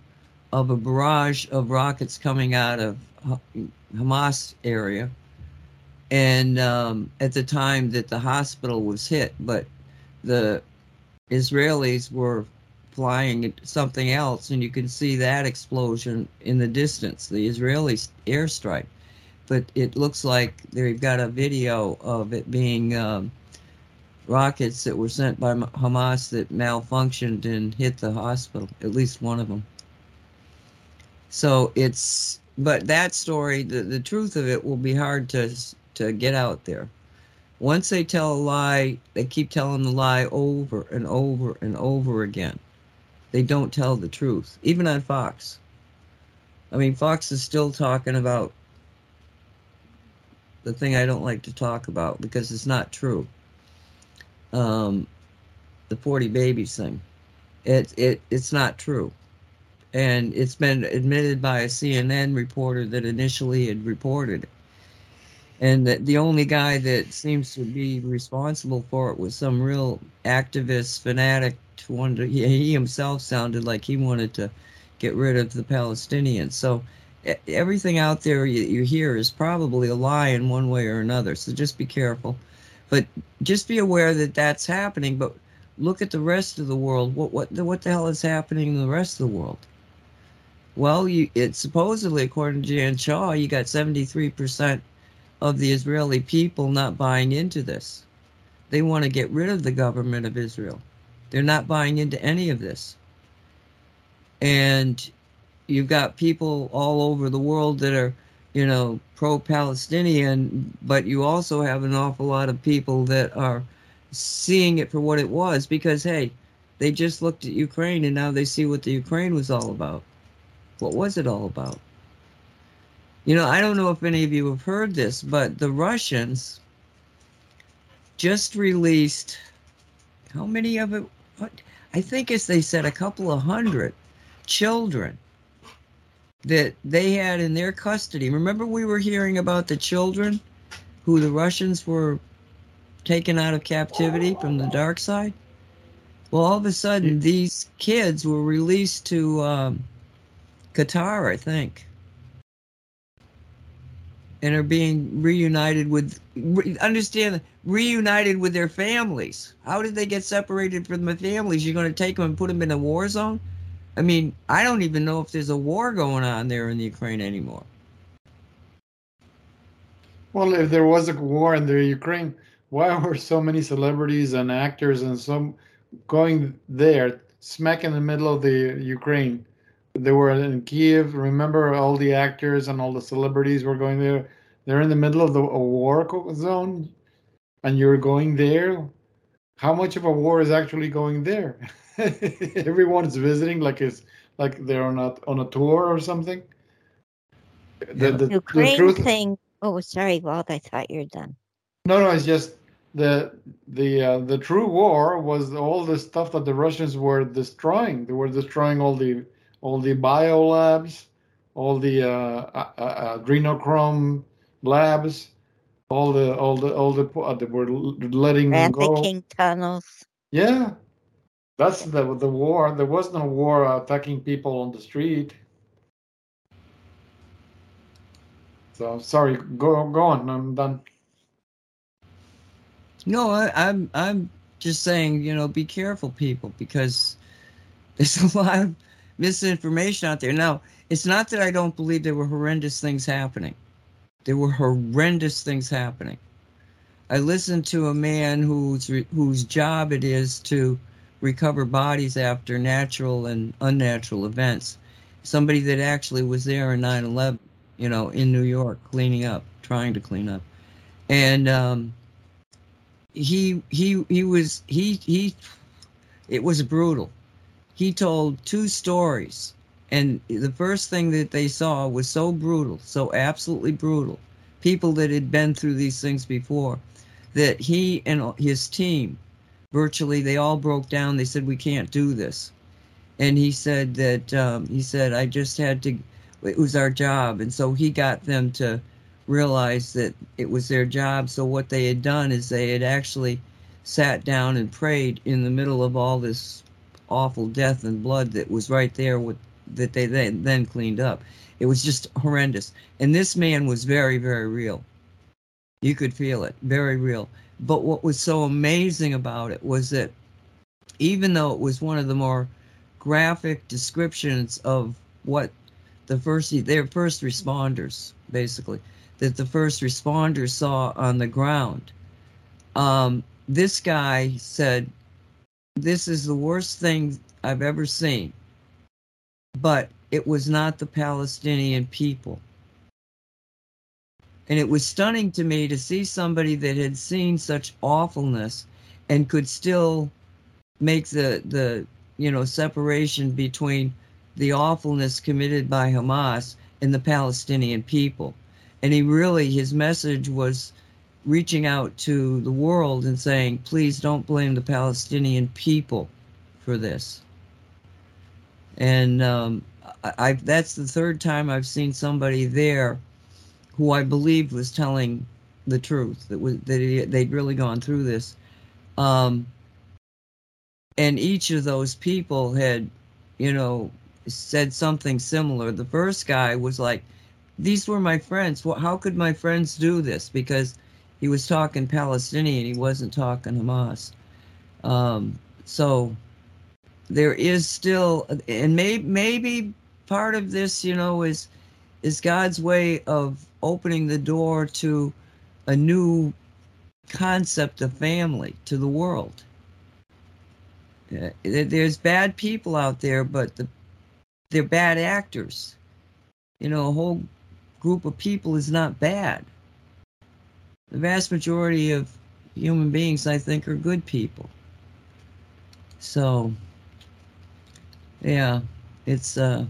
of a barrage of rockets coming out of Hamas area. And um, at the time that the hospital was hit, but the Israelis were flying something else, and you can see that explosion in the distance, the Israeli airstrike. But it looks like they've got a video of it being um, rockets that were sent by Hamas that malfunctioned and hit the hospital, at least one of them. So it's, but that story, the, the truth of it will be hard to to get out there. Once they tell a lie, they keep telling the lie over and over and over again they don't tell the truth, even on Fox. I mean, Fox is still talking about the thing I don't like to talk about because it's not true. Um, the 40 babies thing. It, it, it's not true. And it's been admitted by a CNN reporter that initially had reported it. And the only guy that seems to be responsible for it was some real activist fanatic To wonder. He, he himself sounded like he wanted to get rid of the Palestinians. So everything out there you, you hear is probably a lie in one way or another. So just be careful. But just be aware that that's happening. But look at the rest of the world. What what what the hell is happening in the rest of the world? Well, you it's supposedly according to Jan Shaw, you got 73% of the Israeli people not buying into this. They want to get rid of the government of Israel. They're not buying into any of this. And you've got people all over the world that are, you know, pro Palestinian, but you also have an awful lot of people that are seeing it for what it was because, hey, they just looked at Ukraine and now they see what the Ukraine was all about. What was it all about? You know, I don't know if any of you have heard this, but the Russians just released how many of it what I think as they said, a couple of hundred children that they had in their custody. Remember, we were hearing about the children who the Russians were taken out of captivity from the dark side. Well, all of a sudden, these kids were released to um, Qatar, I think, and are being reunited with. Re, understand? Reunited with their families. How did they get separated from the families? You're going to take them and put them in a war zone? I mean, I don't even know if there's a war going on there in the Ukraine anymore. Well, if there was a war in the Ukraine, why were so many celebrities and actors and some going there, smack in the middle of the Ukraine? They were in Kiev. Remember, all the actors and all the celebrities were going there. They're in the middle of the a war zone, and you're going there. How much of a war is actually going there? Everyone's visiting like it's like they're on a on a tour or something. The, the, the Ukraine truth, thing. Oh, sorry, Walt. I thought you're done. no, no, it's just the the uh, the true war was all the stuff that the Russians were destroying. They were destroying all the all the bio labs, all the uh, uh, uh, adrenochrome labs, all the all the all the uh, they were letting them go. Trafficking tunnels. Yeah, that's the the war. There was no war attacking people on the street. So sorry, go go on. I'm done. No, I, I'm I'm just saying, you know, be careful, people, because there's a lot of misinformation out there. Now, it's not that I don't believe there were horrendous things happening. There were horrendous things happening. I listened to a man whose whose job it is to recover bodies after natural and unnatural events. Somebody that actually was there in 9/11, you know, in New York, cleaning up, trying to clean up, and um, he he he was he he it was brutal he told two stories. And the first thing that they saw was so brutal so absolutely brutal people that had been through these things before that he and his team virtually they all broke down. They said we can't do this. And he said that um, he said i just had to it was our job. And so he got them to realize that it was their job. So what they had done is they had actually sat down and prayed in the middle of all this awful death and blood that was right there with that they then then cleaned up. It was just horrendous. And this man was very very real. You could feel it, very real. But what was so amazing about it was that even though it was one of the more graphic descriptions of what the first their first responders basically that the first responders saw on the ground. Um, this guy said, This is the worst thing I've ever seen. But it was not the Palestinian people. And it was stunning to me to see somebody that had seen such awfulness and could still make the, the you know, separation between the awfulness committed by Hamas and the Palestinian people and he really his message was reaching out to the world and saying please don't blame the palestinian people for this and um, I, that's the third time i've seen somebody there who i believe was telling the truth that was that he, they'd really gone through this um, and each of those people had you know said something similar the first guy was like these were my friends. How could my friends do this? Because he was talking Palestinian, he wasn't talking Hamas. Um, so there is still, and may, maybe part of this, you know, is is God's way of opening the door to a new concept of family to the world. Uh, There's bad people out there, but the, they're bad actors. You know, a whole group of people is not bad. The vast majority of human beings, I think, are good people. So, yeah, it's uh,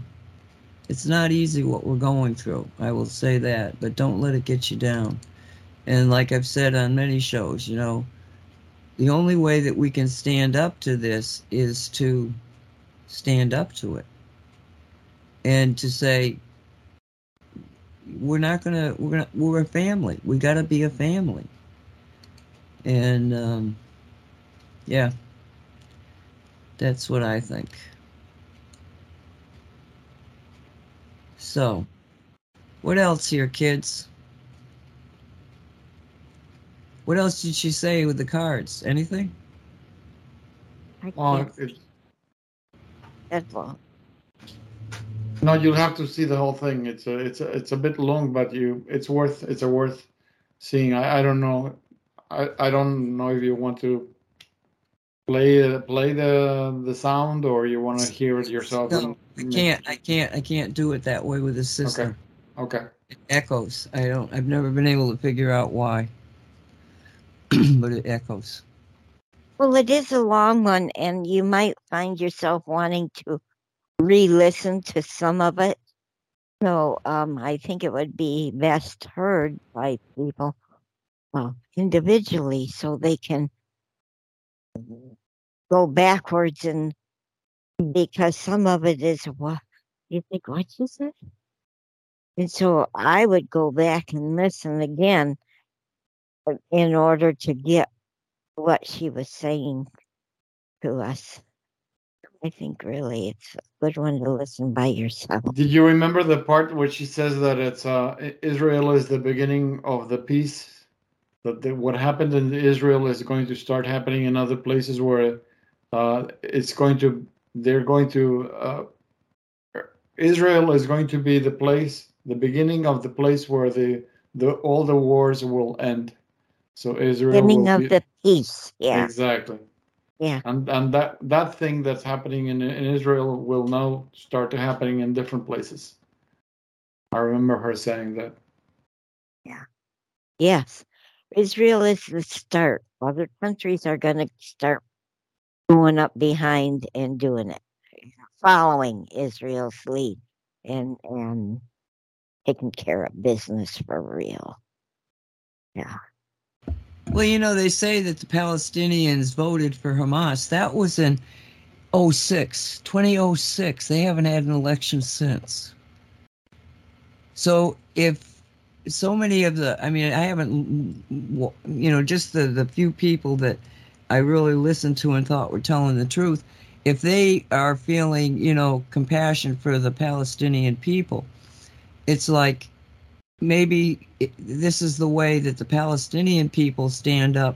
it's not easy what we're going through. I will say that, but don't let it get you down. And like I've said on many shows, you know, The only way that we can stand up to this is to stand up to it and to say we're not gonna we're gonna we're a family. We got to be a family. And um, yeah, that's what I think. So, what else here, kids? What else did she say with the cards? Anything? I Oh, can't it, that's all. No, you'll have to see the whole thing. It's a, it's a, it's a bit long, but you, it's worth, it's a worth seeing. I, I don't know, I, I don't know if you want to play, play the, the sound or you want to hear it yourself. No, I can't. I can't. I can't do it that way with the system. Okay. It echoes. I don't. I've never been able to figure out why, but it echoes. Well, it is a long one, and you might find yourself wanting to re-listen to some of it. So, um, I think it would be best heard by people, well, individually, so they can go backwards and because some of it is what you think what you said, and so I would go back and listen again in order to get what she was saying to us. I think really it's a good one to listen by yourself. Did you remember the part where she says that it's uh, Israel is the beginning of the peace? That the, what happened in Israel is going to start happening in other places where uh, it's going to they're going to uh, Israel is going to be the place, the beginning of the place where the the all the wars will end. So Israel Beginning of be, the peace. Yeah. exactly. Yeah. And and that that thing that's happening in in Israel will now start to happening in different places. I remember her saying that. Yeah. Yes. Israel is the start. Other countries are going to start going up behind and doing it, following Israel's lead and and taking care of business for real. Yeah. Well, you know, they say that the Palestinians voted for Hamas. That was in 06, 2006. They haven't had an election since. So if so many of the, I mean, I haven't, you know, just the, the few people that I really listened to and thought were telling the truth, if they are feeling, you know, compassion for the Palestinian people, it's like maybe this is the way that the Palestinian people stand up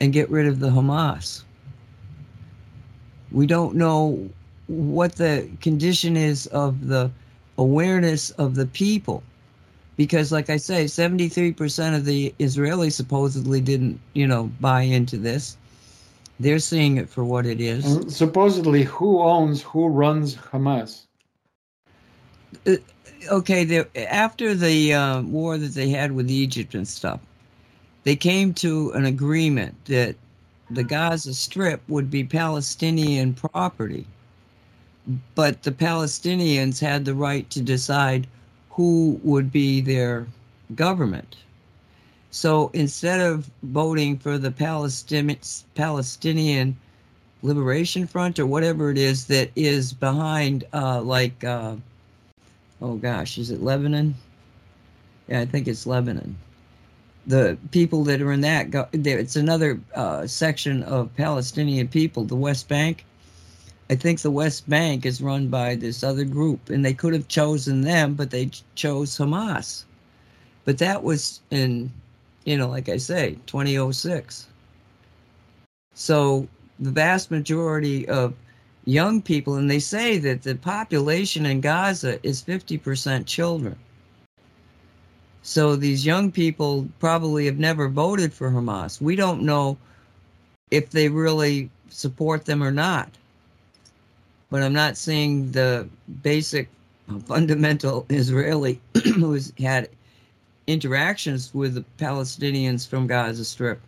and get rid of the Hamas. We don't know what the condition is of the awareness of the people. Because, like I say, 73% of the Israelis supposedly didn't, you know, buy into this. They're seeing it for what it is. Supposedly, who owns, who runs Hamas? Uh, okay, the, after the uh, war that they had with Egypt and stuff, they came to an agreement that the Gaza Strip would be Palestinian property, but the Palestinians had the right to decide who would be their government. So instead of voting for the Palestinian Palestinian Liberation Front or whatever it is that is behind, uh, like. Uh, oh gosh, is it Lebanon? Yeah, I think it's Lebanon. The people that are in that, go, it's another uh, section of Palestinian people, the West Bank. I think the West Bank is run by this other group, and they could have chosen them, but they chose Hamas. But that was in, you know, like I say, 2006. So the vast majority of young people, and they say that the population in Gaza is 50% children. So these young people probably have never voted for Hamas. We don't know if they really support them or not. But I'm not seeing the basic fundamental Israeli who's had interactions with the Palestinians from Gaza Strip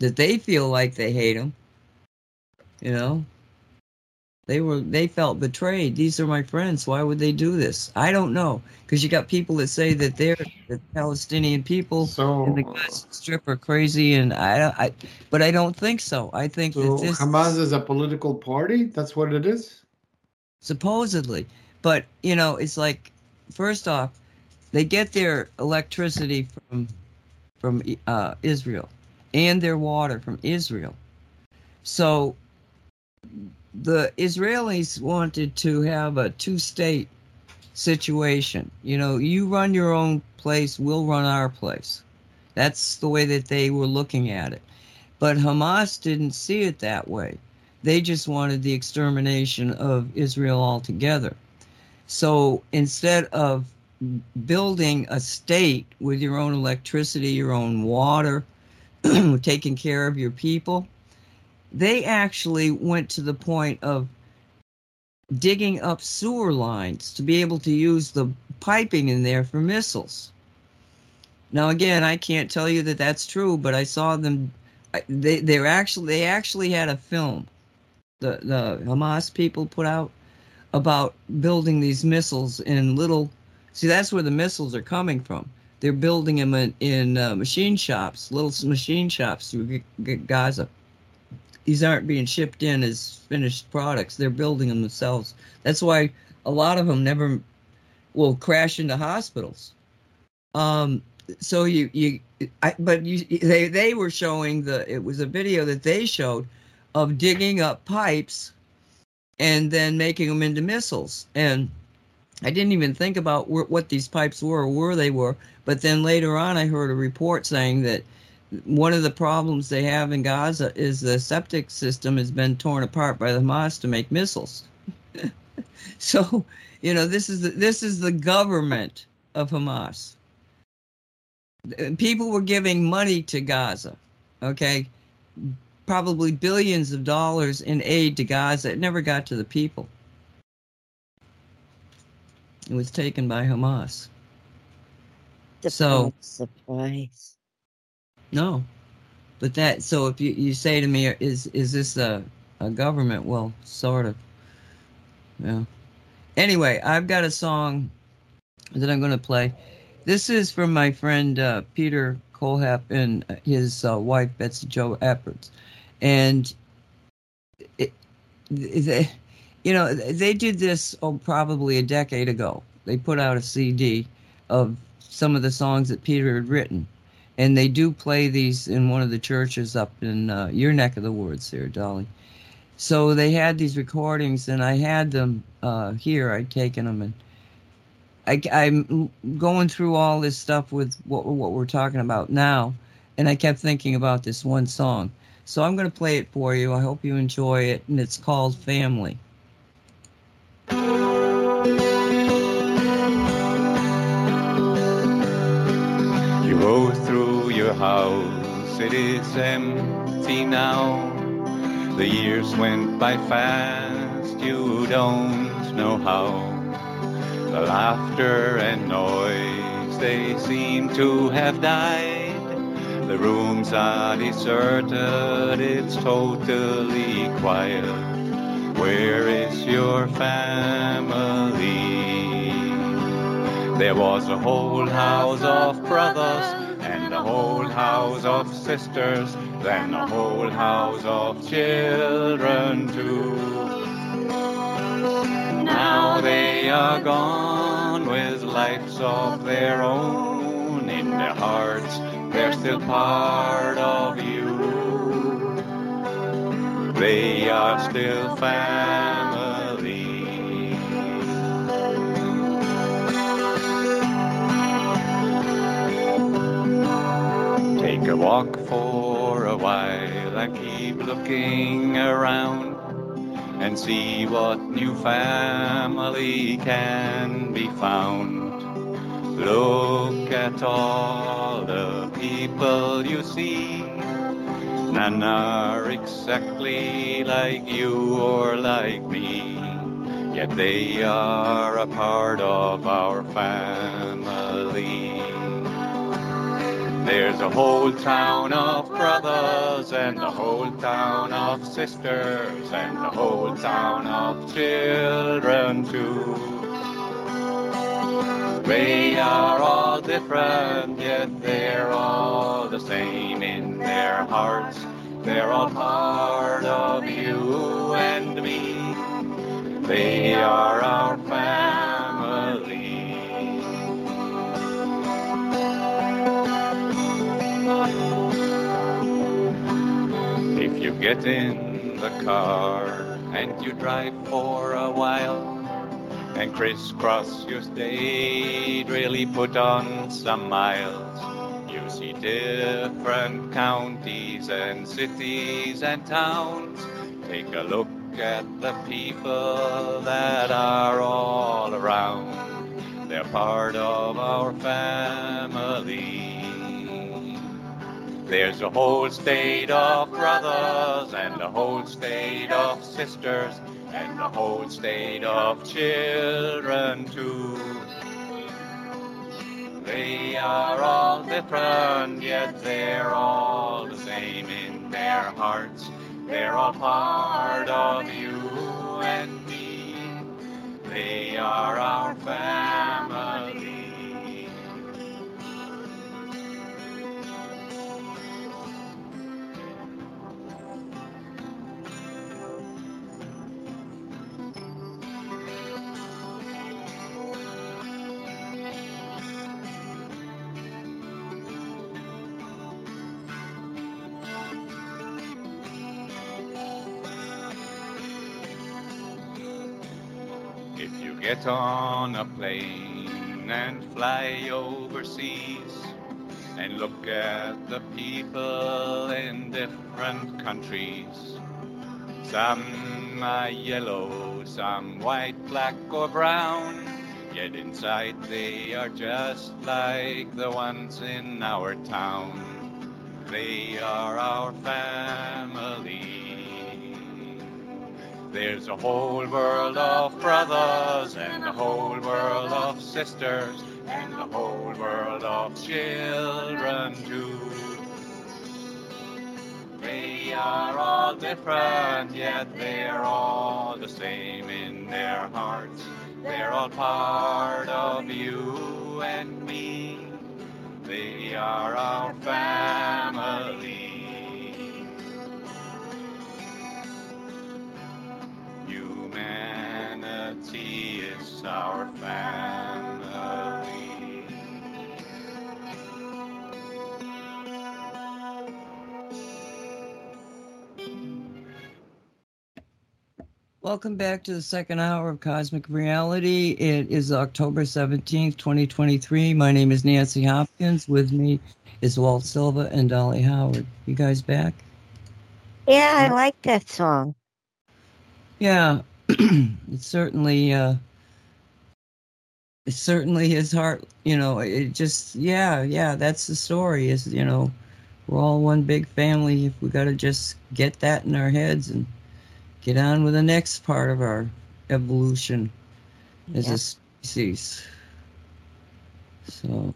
that they feel like they hate them. You know, They were they felt betrayed. These are my friends. Why would they do this? I don't know. Because you got people that say that they're the Palestinian people So, and the Gaza Strip are crazy, and I, I, but I don't think so. I think so that this Hamas is a political party. That's what it is. supposedly, but you know, it's like first off, they get their electricity from from uh, Israel and their water from Israel. So the Israelis wanted to have a two-state situation. You know, you run your own place, we'll run our place. That's the way that they were looking at it. But Hamas didn't see it that way. They just wanted the extermination of Israel altogether. So instead of building a state with your own electricity, your own water, taking care of your people, they actually went to the point of digging up sewer lines to be able to use the piping in there for missiles. Now, again, I can't tell you that that's true, but I saw them. They they're actually they actually had a film, the the Hamas people put out about building these missiles in little. See, that's where the missiles are coming from. They're building them in, in uh, machine shops, little machine shops through Gaza these aren't being shipped in as finished products. They're building them themselves. That's why a lot of them never will crash into hospitals. Um, so you you, I, but you they they were showing the it was a video that they showed of digging up pipes and then making them into missiles. And I didn't even think about wh- what these pipes were or where they were. But then later on, I heard a report saying that one of the problems they have in Gaza is the septic system has been torn apart by the Hamas to make missiles. so, you know, this is the, this is the government of Hamas. People were giving money to Gaza, okay? Probably billions of dollars in aid to Gaza. It never got to the people. It was taken by Hamas. So- surprise. No, but that so if you, you say to me, is is this a a government? Well, sort of. Yeah. Anyway, I've got a song that I'm going to play. This is from my friend uh, Peter Colhap and his uh, wife Betsy Joe Epperts, and it, they, you know, they did this oh, probably a decade ago. They put out a CD of some of the songs that Peter had written and they do play these in one of the churches up in uh, your neck of the woods there, Dolly. So they had these recordings, and I had them uh, here. I'd taken them, and I, I'm going through all this stuff with what what we're talking about now, and I kept thinking about this one song. So I'm going to play it for you. I hope you enjoy it, and it's called Family. Go through your house, it is empty now. The years went by fast, you don't know how. The laughter and noise, they seem to have died. The rooms are deserted, it's totally quiet. Where is your family? There was a whole house of brothers and a whole house of sisters, then a whole house of children too. Now they are gone with lives of their own in their hearts. They're still part of you. They are still family. Walk for a while and keep looking around and see what new family can be found. Look at all the people you see. None are exactly like you or like me, yet they are a part of our family. There's a whole town of brothers and a whole town of sisters and a whole town of children too. They are all different, yet they're all the same in their hearts. They're all part of you and me. They are our family. Get in the car and you drive for a while and crisscross your state, really put on some miles. You see different counties and cities and towns. Take a look at the people that are all around. They're part of our family. There's a whole state of brothers and a whole state of sisters and a whole state of children too. They are all different, yet they're all the same in their hearts. They're all part of you and me. They are our family. Get on a plane and fly overseas and look at the people in different countries, some are yellow, some white, black, or brown, yet inside they are just like the ones in our town. They are our family. There's a whole world of brothers and a whole world of sisters and a whole world of children too. They are all different, yet they're all the same in their hearts. They're all part of you and me. They are our family. Humanity is our family. Welcome back to the second hour of Cosmic Reality. It is October 17th, 2023. My name is Nancy Hopkins. With me is Walt Silva and Dolly Howard. You guys back? Yeah, I like that song. Yeah, it certainly, uh, it certainly his heart, you know, it just, yeah, yeah, that's the story is, you know, we're all one big family. If we got to just get that in our heads and get on with the next part of our evolution as Yeah. a species. So,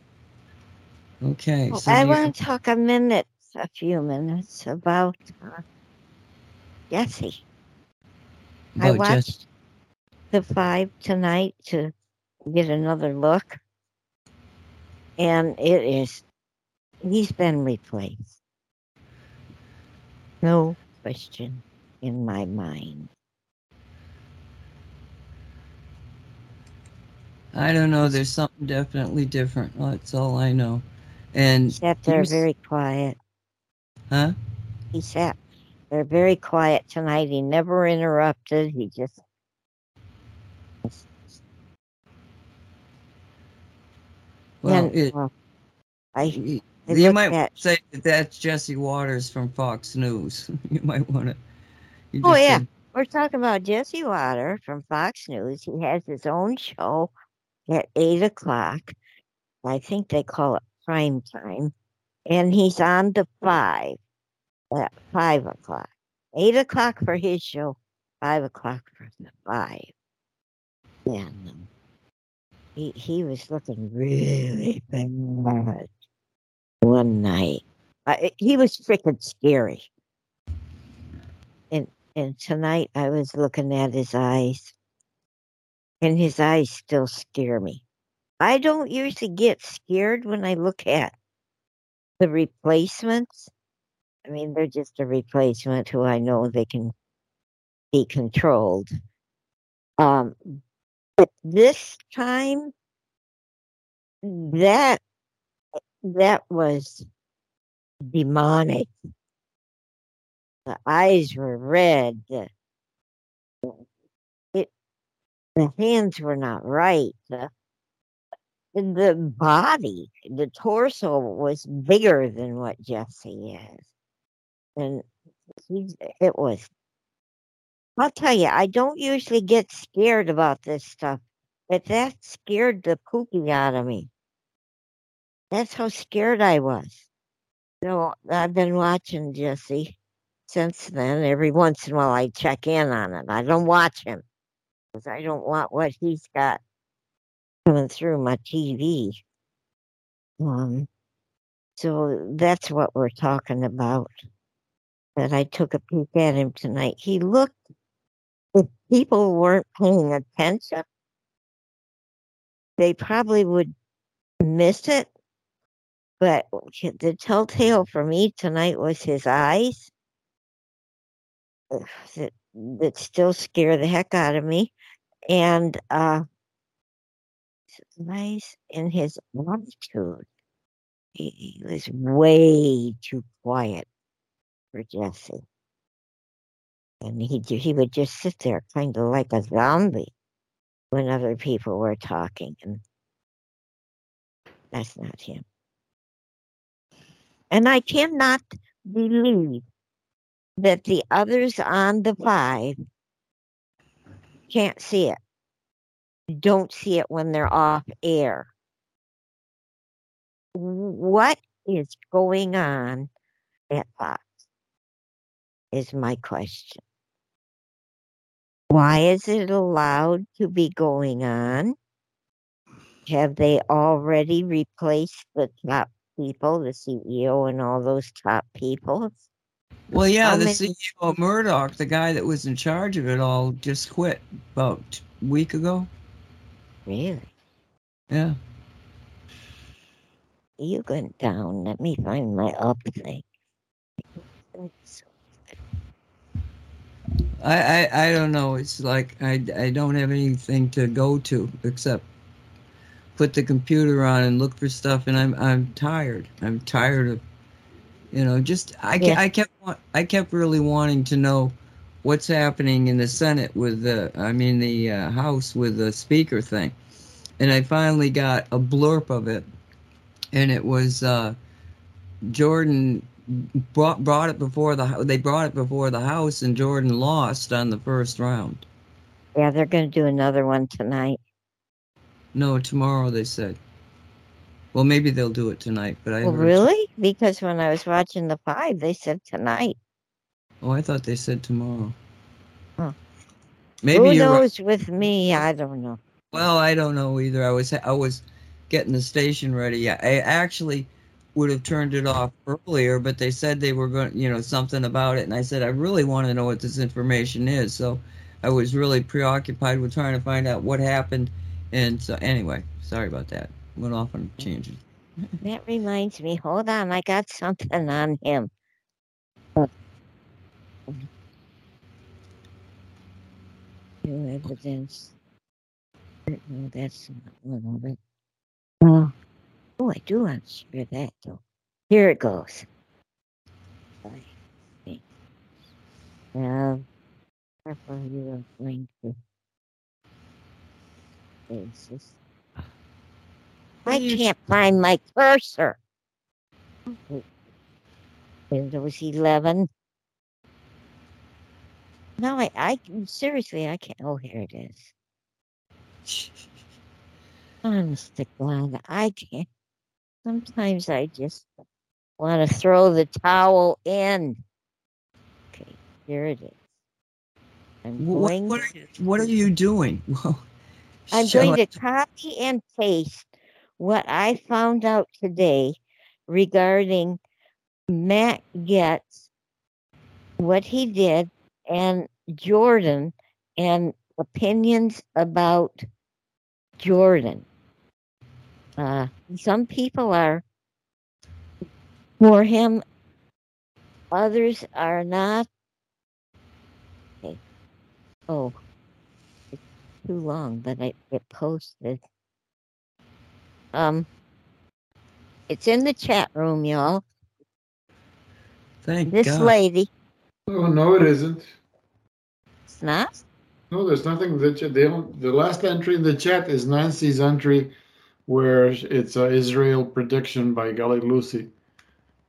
okay. Well, so I want to talk a minute, a few minutes about uh, Jesse. I watched just- the five tonight to get another look, and it is he's been replaced. No question in my mind. I don't know. There's something definitely different. That's all I know. And He sat there Here's- very quiet. huh? He sat there very quiet tonight. He never interrupted. He just Well, and, it, well, I you I you might at- say that that's Jesse Watters from Fox News. you might want to. Oh, yeah. We're talking about Jesse Water from Fox News. He has his own show at eight o'clock. I think they call it prime time. And he's on the five at five o'clock. Eight o'clock for his show, five o'clock for the five. And um, he he was looking really bad. one night. I, he was freaking scary. And and tonight I was looking at his eyes, and his eyes still scare me. I don't usually get scared when I look at the replacements. I mean, they're just a replacement who I know they can be controlled. Um, but this time, that that was demonic. The eyes were red. The, it, the hands were not right. The, the body, the torso was bigger than what Jesse is. And he's, it was, I'll tell you, I don't usually get scared about this stuff, but that scared the poopy out of me. That's how scared I was. So I've been watching Jesse since then. Every once in a while, I check in on it. I don't watch him because I don't want what he's got coming through my TV. Um, so that's what we're talking about. But I took a peek at him tonight. He looked, if people weren't paying attention, they probably would miss it. But the telltale for me tonight was his eyes that, that still scare the heck out of me. And uh, eyes and his attitude. He, he was way too quiet for Jesse. And he he would just sit there kind of like a zombie when other people were talking. And that's not him. And I cannot believe that the others on the five can't see it. Don't see it when they're off air. What is going on at Fox? Is my question. Why is it allowed to be going on? Have they already replaced the top people, the CEO and all those top people? Well, yeah, How the many- CEO Murdoch, the guy that was in charge of it all, just quit about a week ago. Really? Yeah. You went down. Let me find my up thing. I, I, I don't know. It's like I, I don't have anything to go to except put the computer on and look for stuff, and I'm I'm tired. I'm tired of, you know, just I, Yeah. I kept I kept really wanting to know what's happening in the Senate with the I mean the uh, House with the Speaker thing, and I finally got a blurb of it, and it was uh, Jordan brought brought it before the they brought it before the House, and Jordan lost on the first round. Yeah, they're going to do another one tonight. No, tomorrow they said. Well, maybe they'll do it tonight, but I Well, really? Because when I was watching the five, they said tonight. Oh, I thought they said tomorrow. Huh. Maybe Who you're right. knows with me? I don't know. Well, I don't know either. I was I was getting the station ready. I actually would have turned it off earlier, but they said they were going, you know, something about it, and I said I really want to know what this information is. So I was really preoccupied with trying to find out what happened, and so anyway, sorry about that. Went off on mm. a tangent. That reminds me. Hold on, I got something on him. New evidence. No, that's not one of it. Oh, oh, I do want to share that though. Here it goes. I careful you are going to. Is? I can't find my cursor. Windows 11. No, I, I seriously, I can't. Oh, here it is. Honest to God, I can't. Sometimes I just want to throw the towel in. Okay, here it is. I'm What, going. what, are, you- what are you doing? Well, I'm going I- to copy and paste what I found out today regarding Matt Gaetz, what he did, and Jordan, and opinions about Jordan. Uh, some people are for him, others are not. Okay. Oh, it's too long, but I it posted. Um, it's in the chat room, y'all. Thank This God. lady, Oh no, it isn't. it's not. No, there's nothing. that The chat- the on- the last entry in the chat is Nancy's entry, where it's an Israel prediction by Gully Lucy.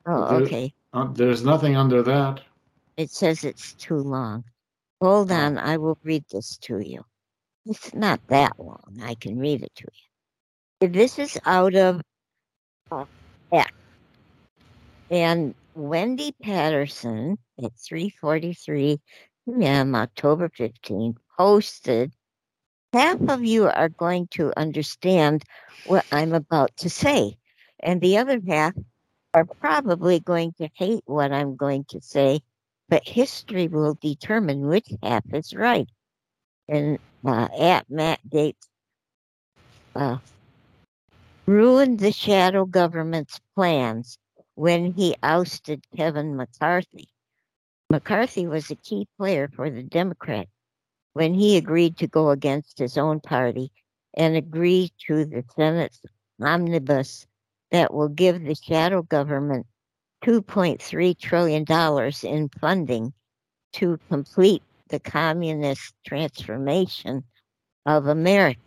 Oh, There- okay. Uh, there's nothing under that. It says it's too long. Hold on, I will read this to you. It's not that long. I can read it to you. This is out of uh, X. And Wendy Patterson at 3:43 p.m. October 15th posted. Half of you are going to understand what I'm about to say, and the other half are probably going to hate what I'm going to say but history will determine which half is right. And uh, at Matt Gaetz uh, ruined the shadow government's plans when he ousted Kevin McCarthy. McCarthy was a key player for the Democrat when he agreed to go against his own party and agree to the Senate's omnibus that will give the shadow government $2.3 trillion in funding to complete the communist transformation of America.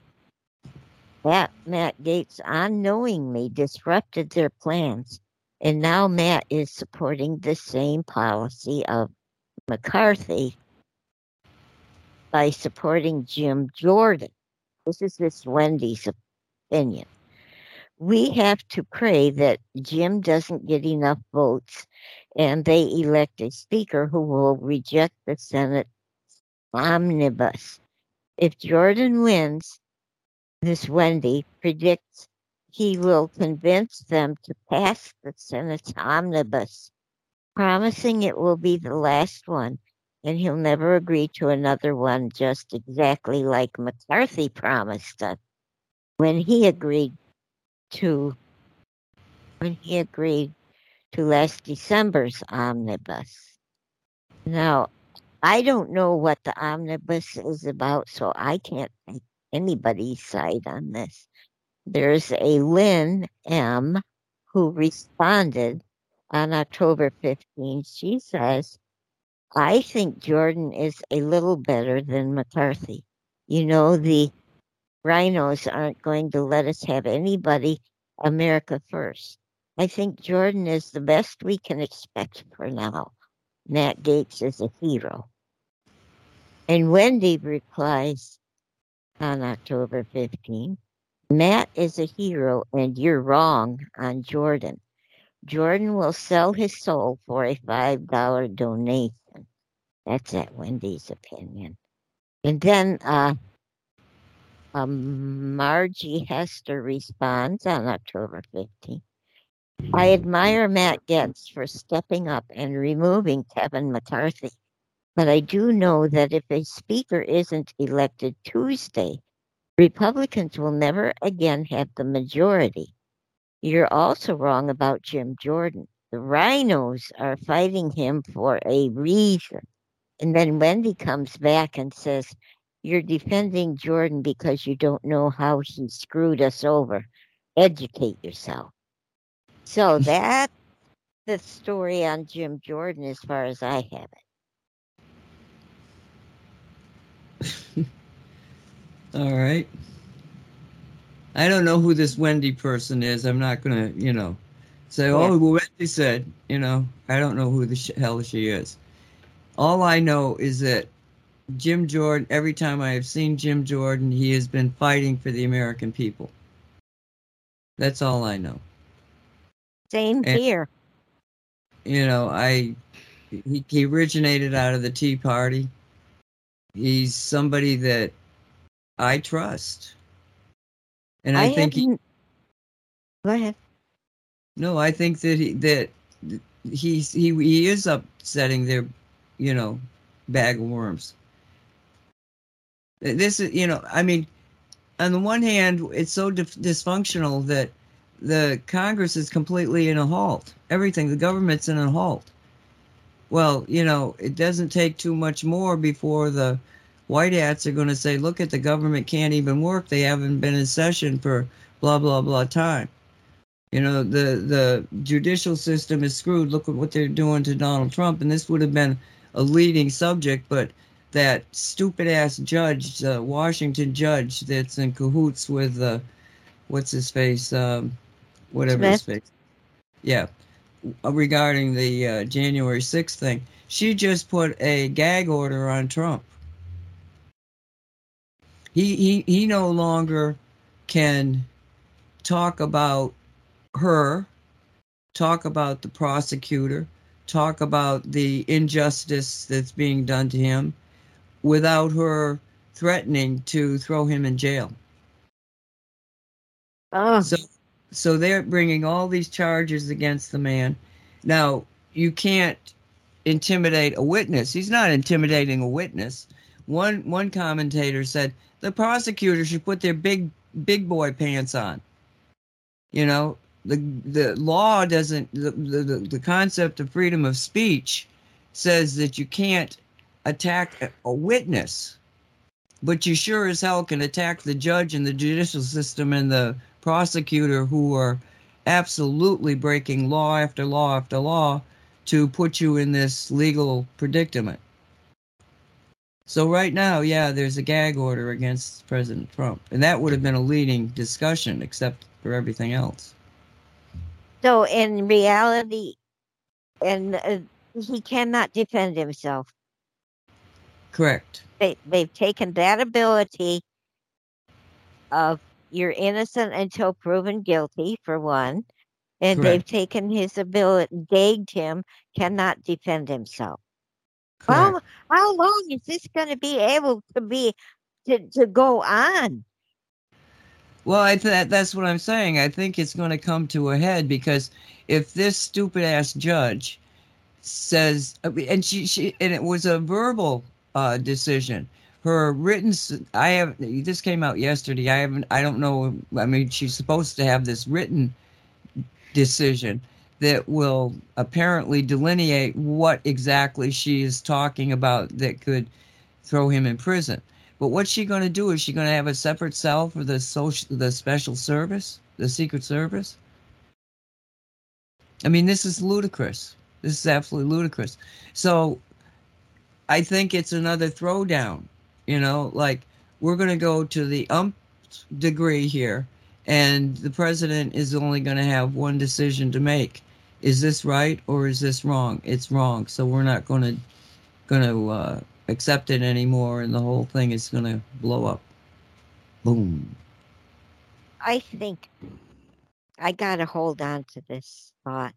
That Matt Gaetz unknowingly disrupted their plans, and now Matt is supporting the same policy of McCarthy by supporting Jim Jordan. This is this Wendy's opinion we have to pray that Jim doesn't get enough votes and they elect a speaker who will reject the Senate omnibus. If Jordan wins, this Wendy predicts he will convince them to pass the Senate's omnibus, promising it will be the last one and he'll never agree to another one just exactly like McCarthy promised us when he agreed to when he agreed to last December's omnibus. Now, I don't know what the omnibus is about, so I can't take anybody's side on this. There's a Lynn M who responded on October 15th. She says, I think Jordan is a little better than McCarthy. You know, the rhinos aren't going to let us have anybody America first. I think Jordan is the best we can expect for now. Matt Gaetz is a hero. And Wendy replies on October 15 Matt is a hero and you're wrong on Jordan. Jordan will sell his soul for a $5 donation. That's at Wendy's opinion. And then uh, um, Margie Hester responds on October 15th. I admire Matt Gaetz for stepping up and removing Kevin McCarthy, but I do know that if a speaker isn't elected Tuesday, Republicans will never again have the majority. You're also wrong about Jim Jordan. The rhinos are fighting him for a reason. And then Wendy comes back and says, You're defending Jordan because you don't know how he screwed us over. Educate yourself. So that's the story on Jim Jordan as far as I have it. All right. I don't know who this Wendy person is. I'm not gonna, you know, say, Yeah. "Oh, well, Wendy said." You know, I don't know who the sh- hell she is. All I know is that Jim Jordan. Every time I have seen Jim Jordan, he has been fighting for the American people. That's all I know. Same And- here. You know, I he, he originated out of the Tea Party. He's somebody that I trust, and I, think he, Go ahead. No, I think that he that he's he he is upsetting their, you know, bag of worms. This is you know I mean, on the one hand, it's so dif- dysfunctional that the Congress is completely in a halt. Everything, the government's in a halt. Well, you know, it doesn't take too much more before the white hats are going to say, look at the government can't even work. They haven't been in session for blah, blah, blah time. You know, the, the judicial system is screwed. Look at what they're doing to Donald Trump. And this would have been a leading subject, but that stupid ass judge, the Washington judge that's in cahoots with, uh, what's his face? Um, whatever his face. Yeah. Regarding the uh, January 6th thing, she just put a gag order on Trump. He, he, he no longer can talk about her, talk about the prosecutor, talk about the injustice that's being done to him without her threatening to throw him in jail. Oh, So, so they're bringing all these charges against the man. Now, you can't intimidate a witness. He's not intimidating a witness. One one commentator said the prosecutor should put their big big boy pants on. You know, the the law doesn't the the, the concept of freedom of speech says that you can't attack a, a witness, but you sure as hell can attack the judge and the judicial system and the prosecutor who are absolutely breaking law after law after law to put you in this legal predicament. So right now, yeah, there's a gag order against President Trump, and that would have been a leading discussion, except for everything else. So in reality, and uh, he cannot defend himself. Correct. They they've taken that ability of you're innocent until proven guilty for one, and they've taken his ability, gagged him, cannot defend himself. Correct. Well, how long is this going to be able to be to, to go on? Well, I th- that's what I'm saying. I think it's going to come to a head because if this stupid ass judge says, and she, she and it was a verbal uh, decision. Her written, I have this came out yesterday. I haven't, I don't know. I mean, she's supposed to have this written decision that will apparently delineate what exactly she is talking about that could throw him in prison. But what's she going to do? Is she going to have a separate cell for the social, the special service, the Secret Service? I mean, this is ludicrous. This is absolutely ludicrous. So, I think it's another throwdown. You know, like we're going to go to the ump degree here, and the president is only going to have one decision to make: is this right or is this wrong? It's wrong. So we're not going to going to uh, accept it anymore, and the whole thing is going to blow up. Boom. I think I got to hold on to this thought.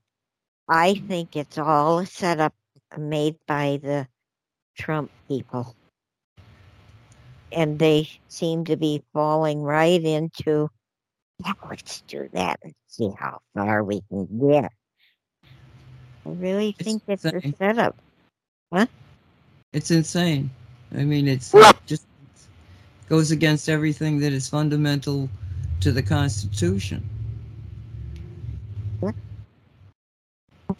I think it's all a setup made by the Trump people. And they seem to be falling right into, yeah, let's do that and see how far we can get. I really think it's a insane. setup. It's insane. I mean, it's just goes against everything that is fundamental to the Constitution.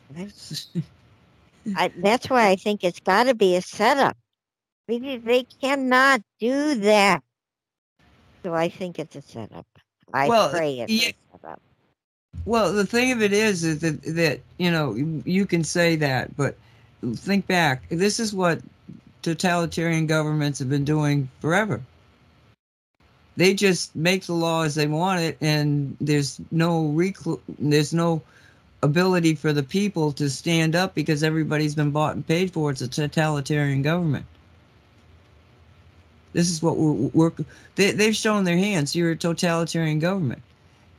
I, that's why I think it's got to be a setup. Because they cannot do that. So I think it's a setup. I Well, pray it's yeah. a setup. Well, the thing of it is, is that, that you know you- you can say that, but think back. This is what totalitarian governments have been doing forever. They just make the law as they want it, and there's no reclu- there's no ability for the people to stand up because everybody's been bought and paid for. It's a totalitarian government. This is what we're, we're they, they've shown their hands. You're a totalitarian government.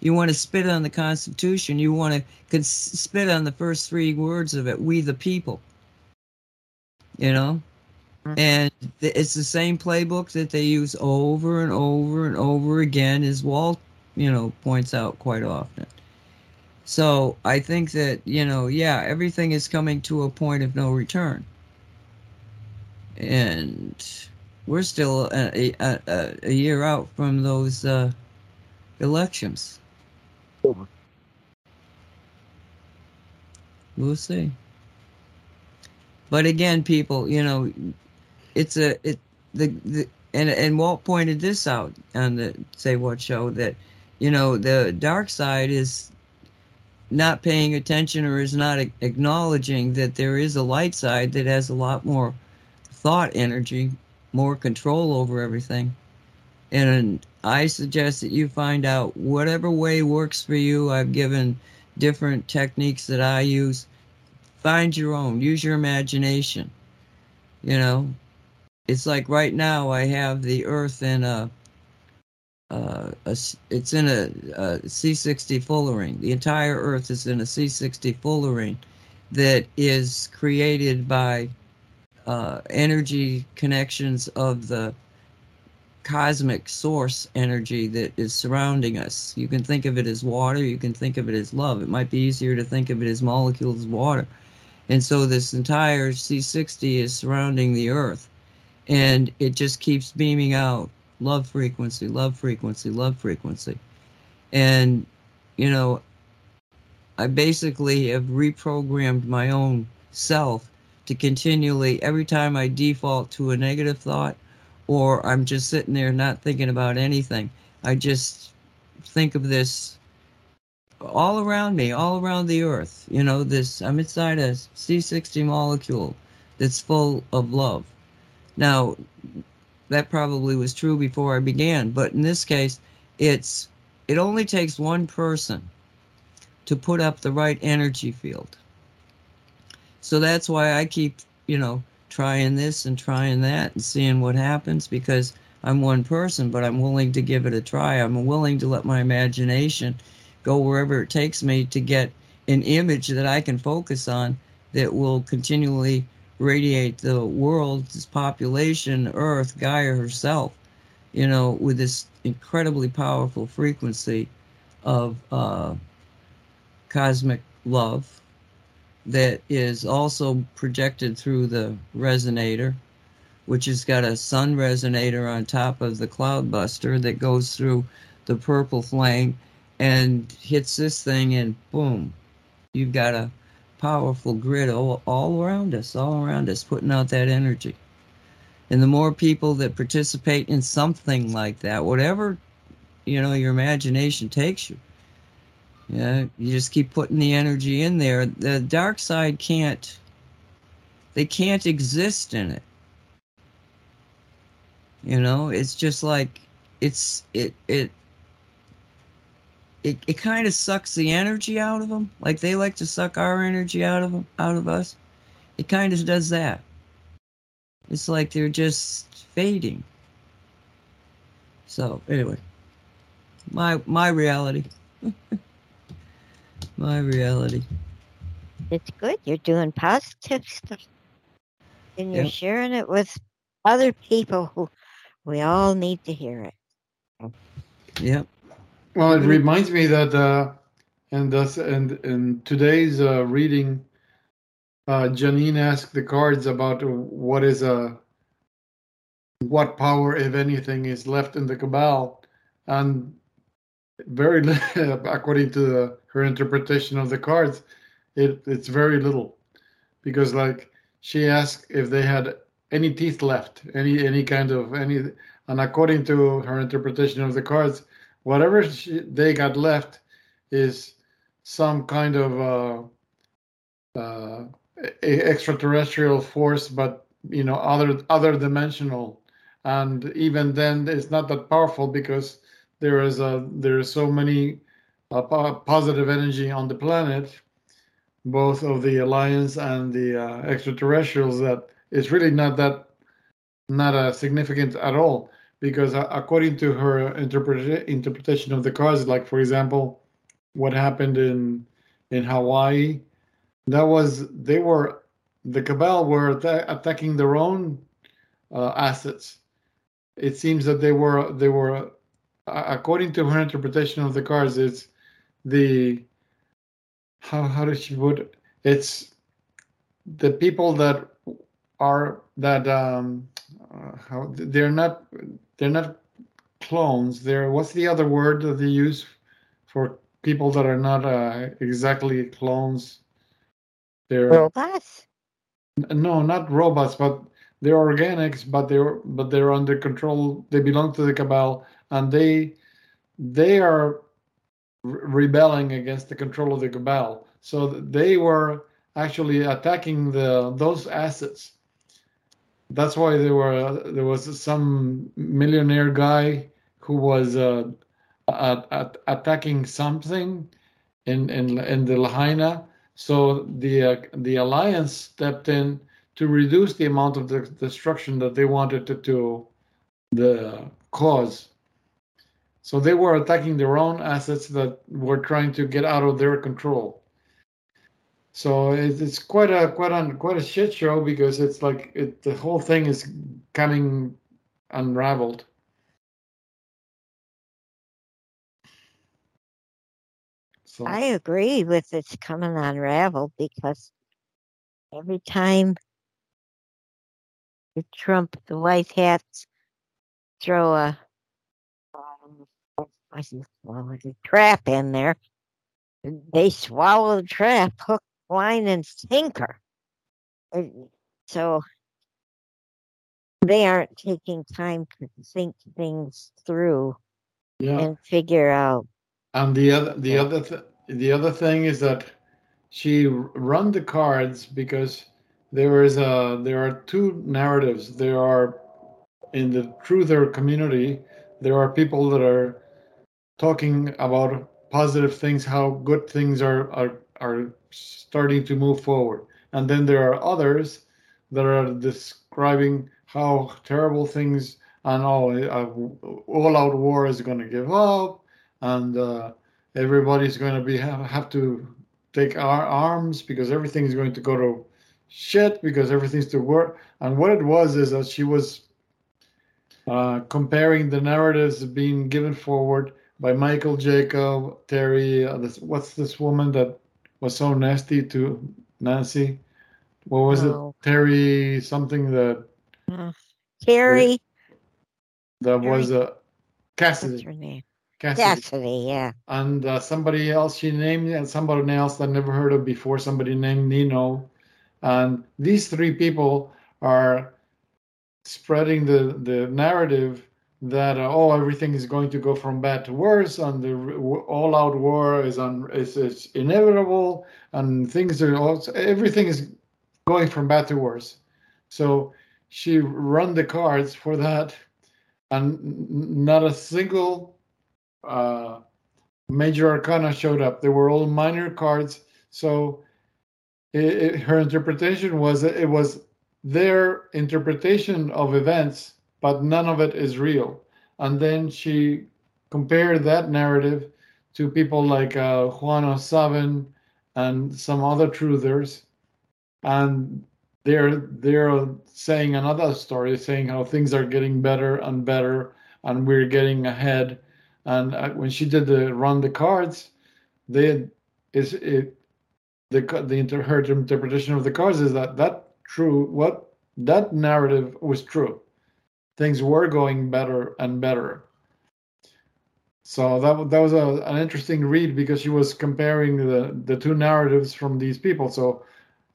You want to spit on the Constitution. You want to cons- spit on the first three words of it. We the people. You know. And it's the same playbook that they use over and over and over again, as Walt, you know, points out quite often. So I think that, you know, yeah, everything is coming to a point of no return. And we're still a, a, a, a year out from those uh, elections. We'll see. But again, people, you know, it's a it the, the and and Walt pointed this out on the Say What show that you know the dark side is not paying attention or is not acknowledging that there is a light side that has a lot more thought energy, more control over everything. And I suggest that you find out whatever way works for you. I've given different techniques that I use. Find your own. Use your imagination. You know, it's like right now I have the Earth in a, uh, a it's in a, a C60 fullerene. The entire Earth is in a C60 fullerene that is created by uh, energy connections of the cosmic source energy that is surrounding us. You can think of it as water, you can think of it as love. It might be easier to think of it as molecules of water. And so this entire C60 is surrounding the Earth. And it just keeps beaming out love frequency, love frequency, love frequency. And, you know, I basically have reprogrammed my own self to continually, every time I default to a negative thought, or I'm just sitting there not thinking about anything. I just think of this all around me, all around the earth. You know, this I'm inside a C60 molecule that's full of love. Now, that probably was true before I began, but in this case, it's it only takes one person to put up the right energy field. So that's why I keep, you know, trying this and trying that and seeing what happens because I'm one person, but I'm willing to give it a try. I'm willing to let my imagination go wherever it takes me to get an image that I can focus on that will continually radiate the world's population, Earth, Gaia herself, you know, with this incredibly powerful frequency of uh, cosmic love that is also projected through the resonator, which has got a sun resonator on top of the cloudbuster that goes through the purple flame and hits this thing, and boom, you've got a powerful grid all, all around us, all around us, putting out that energy. And the more people that participate in something like that, whatever you know your imagination takes you, yeah, you just keep putting the energy in there. The dark side can't they can't exist in it. You know, it's just like it's it it it, it kind of sucks the energy out of them. Like they like to suck our energy out of them, out of us. It kind of does that. It's like they're just fading. So anyway, my my reality. my reality. It's good. You're doing positive stuff. And you're Yep. sharing it with other people who we all need to hear it. Yep. Well, it reminds me that uh, and thus and in today's uh, reading, uh, Janine asked the cards about what is a what power, if anything, is left in the cabal, and very according to the, her interpretation of the cards, it it's very little, because like she asked if they had any teeth left, any any kind of any, and according to her interpretation of the cards, whatever she, they got left is some kind of uh, uh, extraterrestrial force, but you know, other other dimensional, and even then, it's not that powerful because there is a there is so many uh, po- positive energy on the planet, both of the alliance and the uh, extraterrestrials, that it's really not that not uh, significant at all because uh, according to her interpreta- interpretation of the cards, like for example, what happened in in Hawaii, that was they were the cabal were atta- attacking their own uh, assets. It seems that they were they were uh, according to her interpretation of the cards, it's the how how does she put it? It's the people that are that um uh, how they're not they're not clones. They're what's the other word that they use for people that are not uh, exactly clones? They're Robots? N- No, not robots, but they're organics, but they're but they're under control. They belong to the cabal, and they they are re- rebelling against the control of the cabal. So they were actually attacking the those assets. That's why there were there was some millionaire guy who was uh, at, at attacking something in in in the Lahaina. So the uh, the alliance stepped in to reduce the amount of the destruction that they wanted to, to the cause. So they were attacking their own assets that were trying to get out of their control. So it, it's quite a quite a quite a shit show because it's like it, the whole thing is coming unraveled. So I agree with it's coming unraveled because every time the Trump, the White Hats throw a, um, I well, a trap in there, they swallow the trap, hook, line, and sinker. So they aren't taking time to think things through yeah. and figure out. And the other the other th- the other thing is that she run the cards because there is a there are two narratives. There are in the truther community, there are people that are talking about positive things, how good things are are are starting to move forward, and then there are others that are describing how terrible things and oh, all out war is going to give up, and uh, everybody's going to be have, have to take our arms because everything is going to go to shit because everything's to work. And what it was is that she was uh, comparing the narratives being given forward by Michael Jaco, Terry. Uh, this, what's this woman that was so nasty to Nancy? What was Oh. it? Terry something that Uh, Terry, that Terry- was uh, what's Cassidy. her name? Cassidy. Cassidy, yeah. and uh, somebody else she named and somebody else that I never heard of before somebody named nino and these three people are spreading the the narrative that uh, oh everything is going to go from bad to worse and the all out war is on is, is inevitable and things are also everything is going from bad to worse so she run the cards for that and not a single uh, major arcana showed up. They were all minor cards. So it, it, her interpretation was it was their interpretation of events, but none of it is real. And then she compared that narrative to people like uh, Juan O'Savin and some other truthers, and they're they're saying another story, saying how things are getting better and better, and we're getting ahead and uh, when she did the run the cards, they is it the the inter, her interpretation of the cards is that that true what that narrative was true. Things were going better and better. So that that was a, an interesting read because she was comparing the the two narratives from these people. So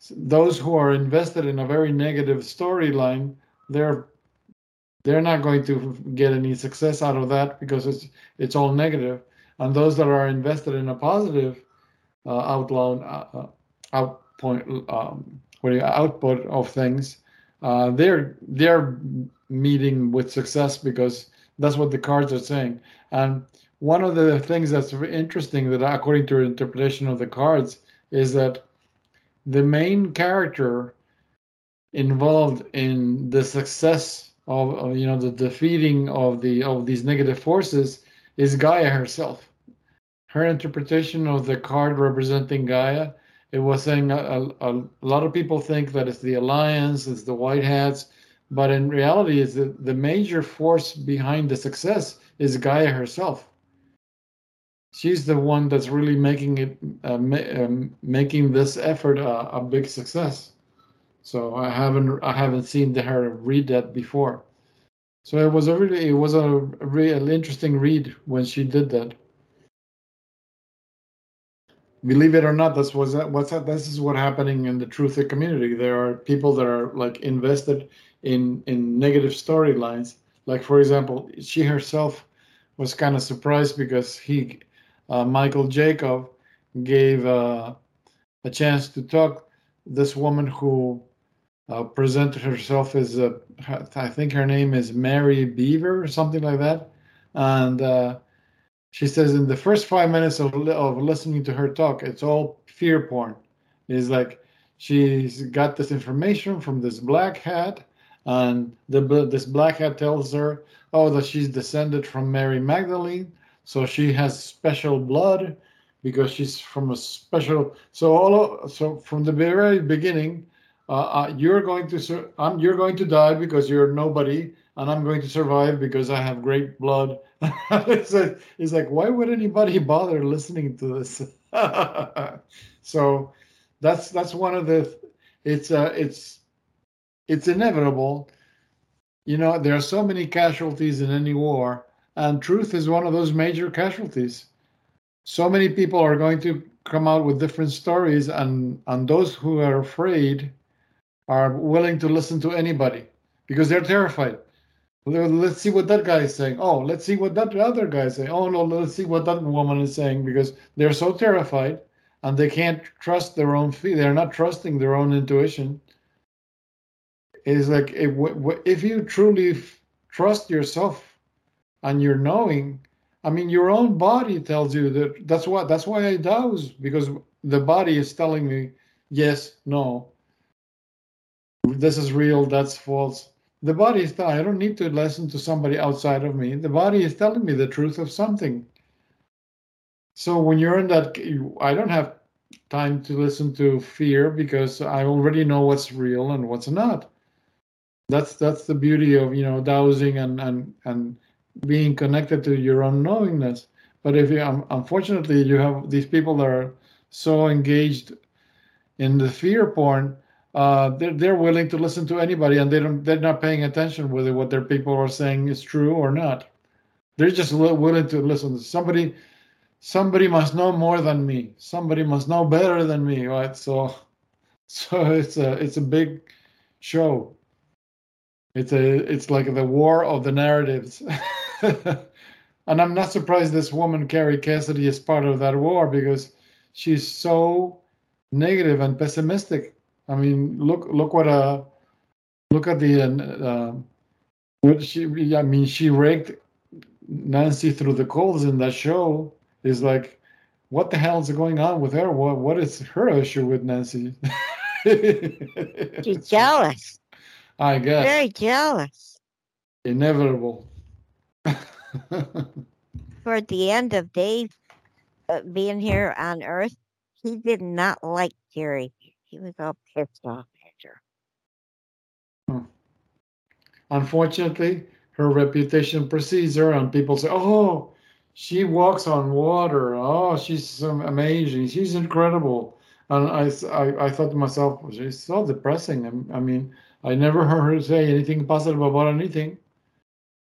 those who are invested in a very negative storyline, they're they're not going to get any success out of that because it's it's all negative. And those that are invested in a positive uh, outline, uh, uh, outpoint, um, what you, output of things, uh, they're they're meeting with success because that's what the cards are saying. And one of the things that's interesting that, according to interpretation of the cards, is that the main character involved in the success of, of you know the defeating of the of these negative forces is Gaia herself. Her interpretation of the card representing Gaia, it was saying a, a, a lot of people think that it's the alliance, it's the white hats, but in reality, is the, the major force behind the success is Gaia herself. she's the one that's really making it uh, ma- um, making this effort a, big success. So I haven't I haven't seen her read that before. So it was a really it was a real interesting read when she did that. Believe it or not, what's that, what's that, this is what happening in the truthic community. There are people that are like invested in in negative storylines. Like for example, she herself was kind of surprised because he uh, Michael Jaco gave uh, a chance to talk this woman who uh, presented herself as a, I think her name is Mary Beaver or something like that, and uh, she says in the first five minutes of of listening to her talk, it's all fear porn. It's like she's got this information from this black hat, and the this black hat tells her, oh, that she's descended from Mary Magdalene, so she has special blood because she's from a special. So all of, so from the very beginning, uh, uh, you're going to I'm, you're going to die because you're nobody, and I'm going to survive because I have great blood. it's, like, it's like why would anybody bother listening to this? so that's that's one of the it's uh it's it's inevitable. You know, there are so many casualties in any war, and truth is one of those major casualties. So many people are going to come out with different stories, and and those who are afraid are willing to listen to anybody because they're terrified. Let's see what that guy is saying. Oh, let's see what that other guy is saying. Oh no, let's see what that woman is saying because they're so terrified and they can't trust their own feet. They're not trusting their own intuition. It's like eh, if, if you truly trust yourself and you're knowing, I mean, your own body tells you that. That's what. That's why I douse because the body is telling me yes, no, this is real, that's false. The body is telling, I don't need to listen to somebody outside of me. The body is telling me the truth of something. So when you're in that, I don't have time to listen to fear because I already know what's real and what's not. That's that's the beauty of you know dowsing and and and being connected to your own knowingness. But if you, um, unfortunately, you have these people that are so engaged in the fear porn uh, they're, they're willing to listen to anybody and they don't they're not paying attention whether what their people are saying is true or not. They're just willing to listen. Somebody somebody must know more than me. Somebody must know better than me right? So so it's a it's a big show. It's a it's like the war of the narratives. And i'm not surprised this woman Kerry Cassidy is part of that war because she's so negative and pessimistic I mean, look look what uh look at the uh, what she I mean she raked Nancy through the coals in that show is like what the hell is going on with her? What what is her issue with Nancy? She's jealous. I guess. Very jealous. Inevitable. Toward the end of Dave uh, being here on Earth, he did not like Jerry. He was all pissed off at her. Hmm. Unfortunately, her reputation precedes her, and people say, "Oh, she walks on water. Oh, she's amazing. She's incredible." And I, I, I thought to myself, she's so depressing. I, mean, I never heard her say anything positive about anything.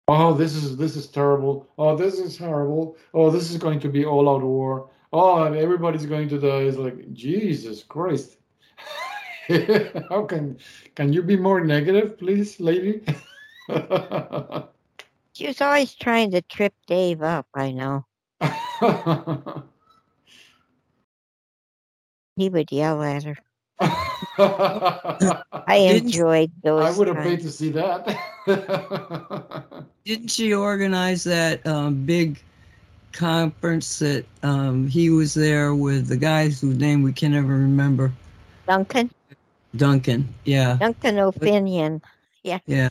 Oh, this is this is terrible. Oh, this is horrible. Oh, this is going to be all out war. Oh, everybody's going to die. It's like Jesus Christ. How can can you be more negative, please, lady? she was always trying to trip Dave up. I know. he would yell at her. I enjoyed those. I would have paid to see that. Didn't she organize that um, big conference that um, he was there with the guys whose name we can never remember? Duncan. Duncan, yeah. Duncan O'Finioan. Yeah. Yeah.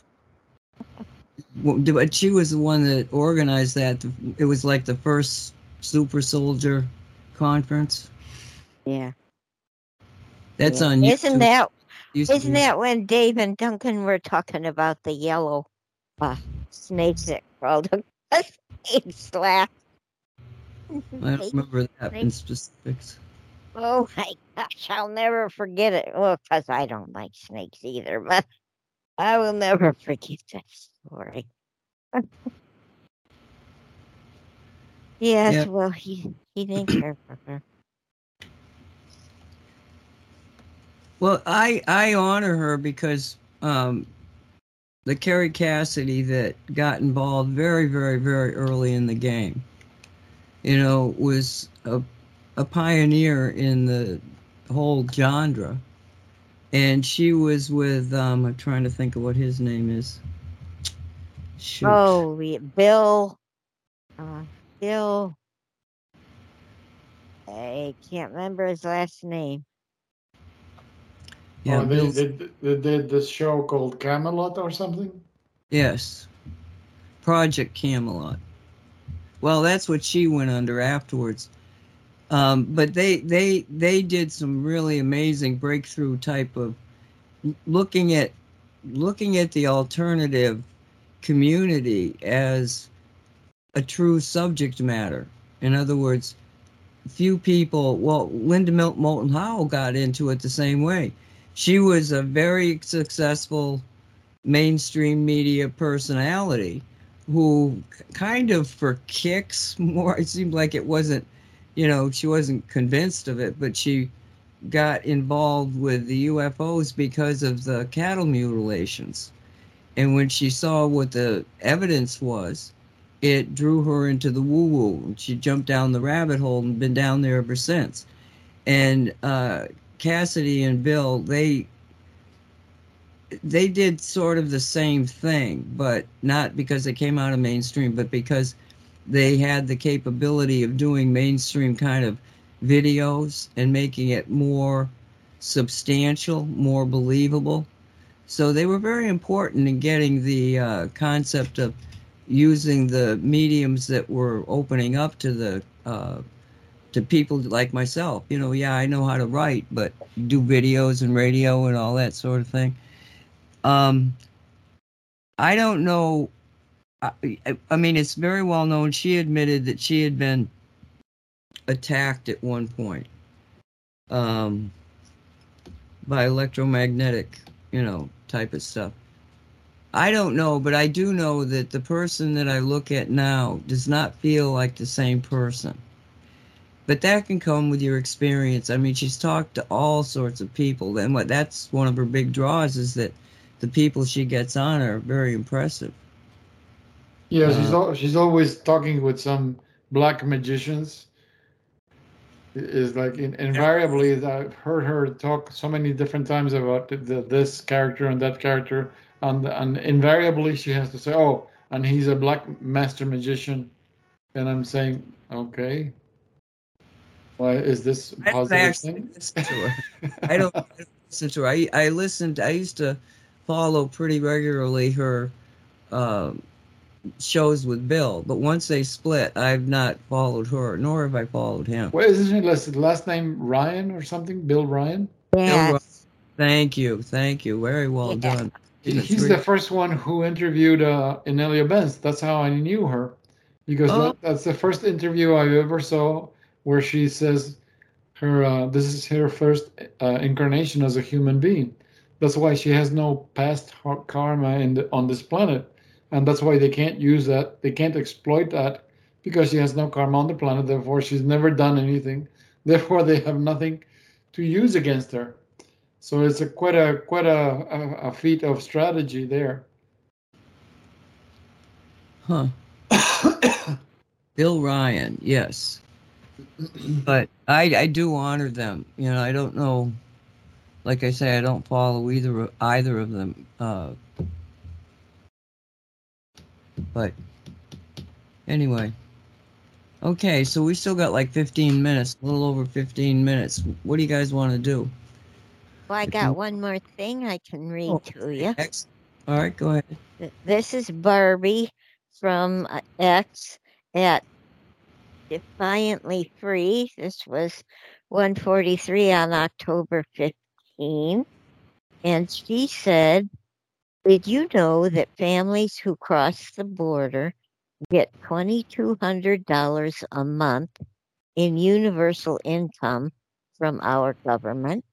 But she was the one that organized that. It was like the first super soldier conference. Yeah. That's yeah. on Isn't YouTube. that isn't that when Dave and Duncan were talking about the yellow uh, snakes that crawled snake slap? I don't remember that in specifics. Oh my gosh, I'll never forget it. Well, because I don't like snakes either, but I will never forget that story. yes, Yeah. well, he he didn't care for her. Well, I I honor her because um, the Kerry Cassidy that got involved very very very early in the game, you know, was a a pioneer in the whole genre, and she was with um, I'm trying to think of what his name is. Shoot. Oh, we, Bill, uh, Bill. I can't remember his last name. yeah, oh, they, they, they did this show called Camelot or something. Yes. Project Camelot. Well, that's what she went under afterwards. Um, but they they they did some really amazing breakthrough type of looking at looking at the alternative community as a true subject matter. In other words, few people. Well, Linda Mil- Moulton Howe got into it the same way. She was a very successful mainstream media personality who kind of for kicks more it seemed like it wasn't you know she wasn't convinced of it but she got involved with the UFOs because of the cattle mutilations. And when she saw what the evidence was it drew her into the woo woo. And she jumped down the rabbit hole and been down there ever since. And uh Cassidy and Bill they they did sort of the same thing, but not because they came out of mainstream, but because they had the capability of doing mainstream kind of videos and making it more substantial, more believable. So they were very important in getting the uh, concept of using the mediums that were opening up to the uh, to people like myself. You know, yeah, I know how to write, but do videos and radio and all that sort of thing. Um, I don't know. I, I- mean, it's very well known. She admitted that she had been attacked at one point um, by electromagnetic, you know, type of stuff. I don't know, but I do know that the person that I look at now does not feel like the same person. But that can come with your experience. I mean, she's talked to all sorts of people, and what that's one of her big draws is that the people she gets on are very impressive. Yeah, she's Uh, al- she's always talking with some black magicians. Is like in, invariably I've heard her talk so many different times about the, the, this character and that character, and and invariably she has to say, "Oh, and he's a black master magician," and I'm saying, "Okay, why is this a I don't positive thing?" listen to her. I don't, I don't listen to her. I, I listened. I used to follow pretty regularly her um, shows with Bill, but once they split, I've not followed her, nor have I followed him. What is his last, last name? Ryan or something? Bill Ryan. Yeah, Thank you, thank you. Very well Yeah. done. He's really- the first one who interviewed uh, Inelia Benz. That's how I knew her, because Oh. that, that's the first interview I ever saw where she says her uh, this is her first uh, incarnation as a human being. That's why she has no past karma in the, on this planet, and that's why they can't use that. They can't exploit that because she has no karma on the planet. Therefore, she's never done anything. Therefore, they have nothing to use against her. So it's a quite a quite a, a, a feat of strategy there. Huh. Bill Ryan, yes. But I I do honor them. You know, I don't know like I say, I don't follow either of- either of them. Uh but anyway. Okay, so we still got like 15 minutes, a little over 15 minutes. What do you guys want to do? well, I got one more thing I can read Oh. to you. Ex- All right, go ahead. This is Barbie from uh, X at Defiantly Free. This was 143 on October 15. And she said, Did you know that families who cross the border get $2,200 a month in universal income from our government.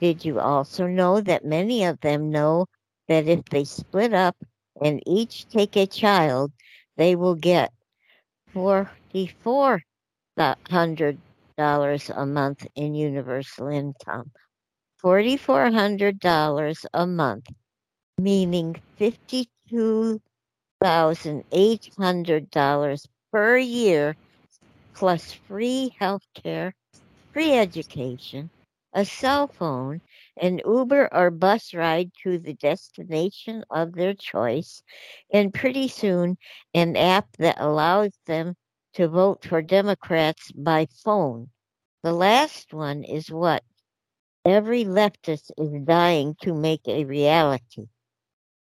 Did you also know that many of them know that if they split up and each take a child, they will get forty-four hundred dollars a month in universal income. Forty-four hundred dollars a month, meaning fifty-two thousand eight hundred dollars per year, plus free health care, free education, a cell phone, an Uber or bus ride to the destination of their choice, and pretty soon an app that allows them to vote for Democrats by phone. The last one is what every leftist is dying to make a reality.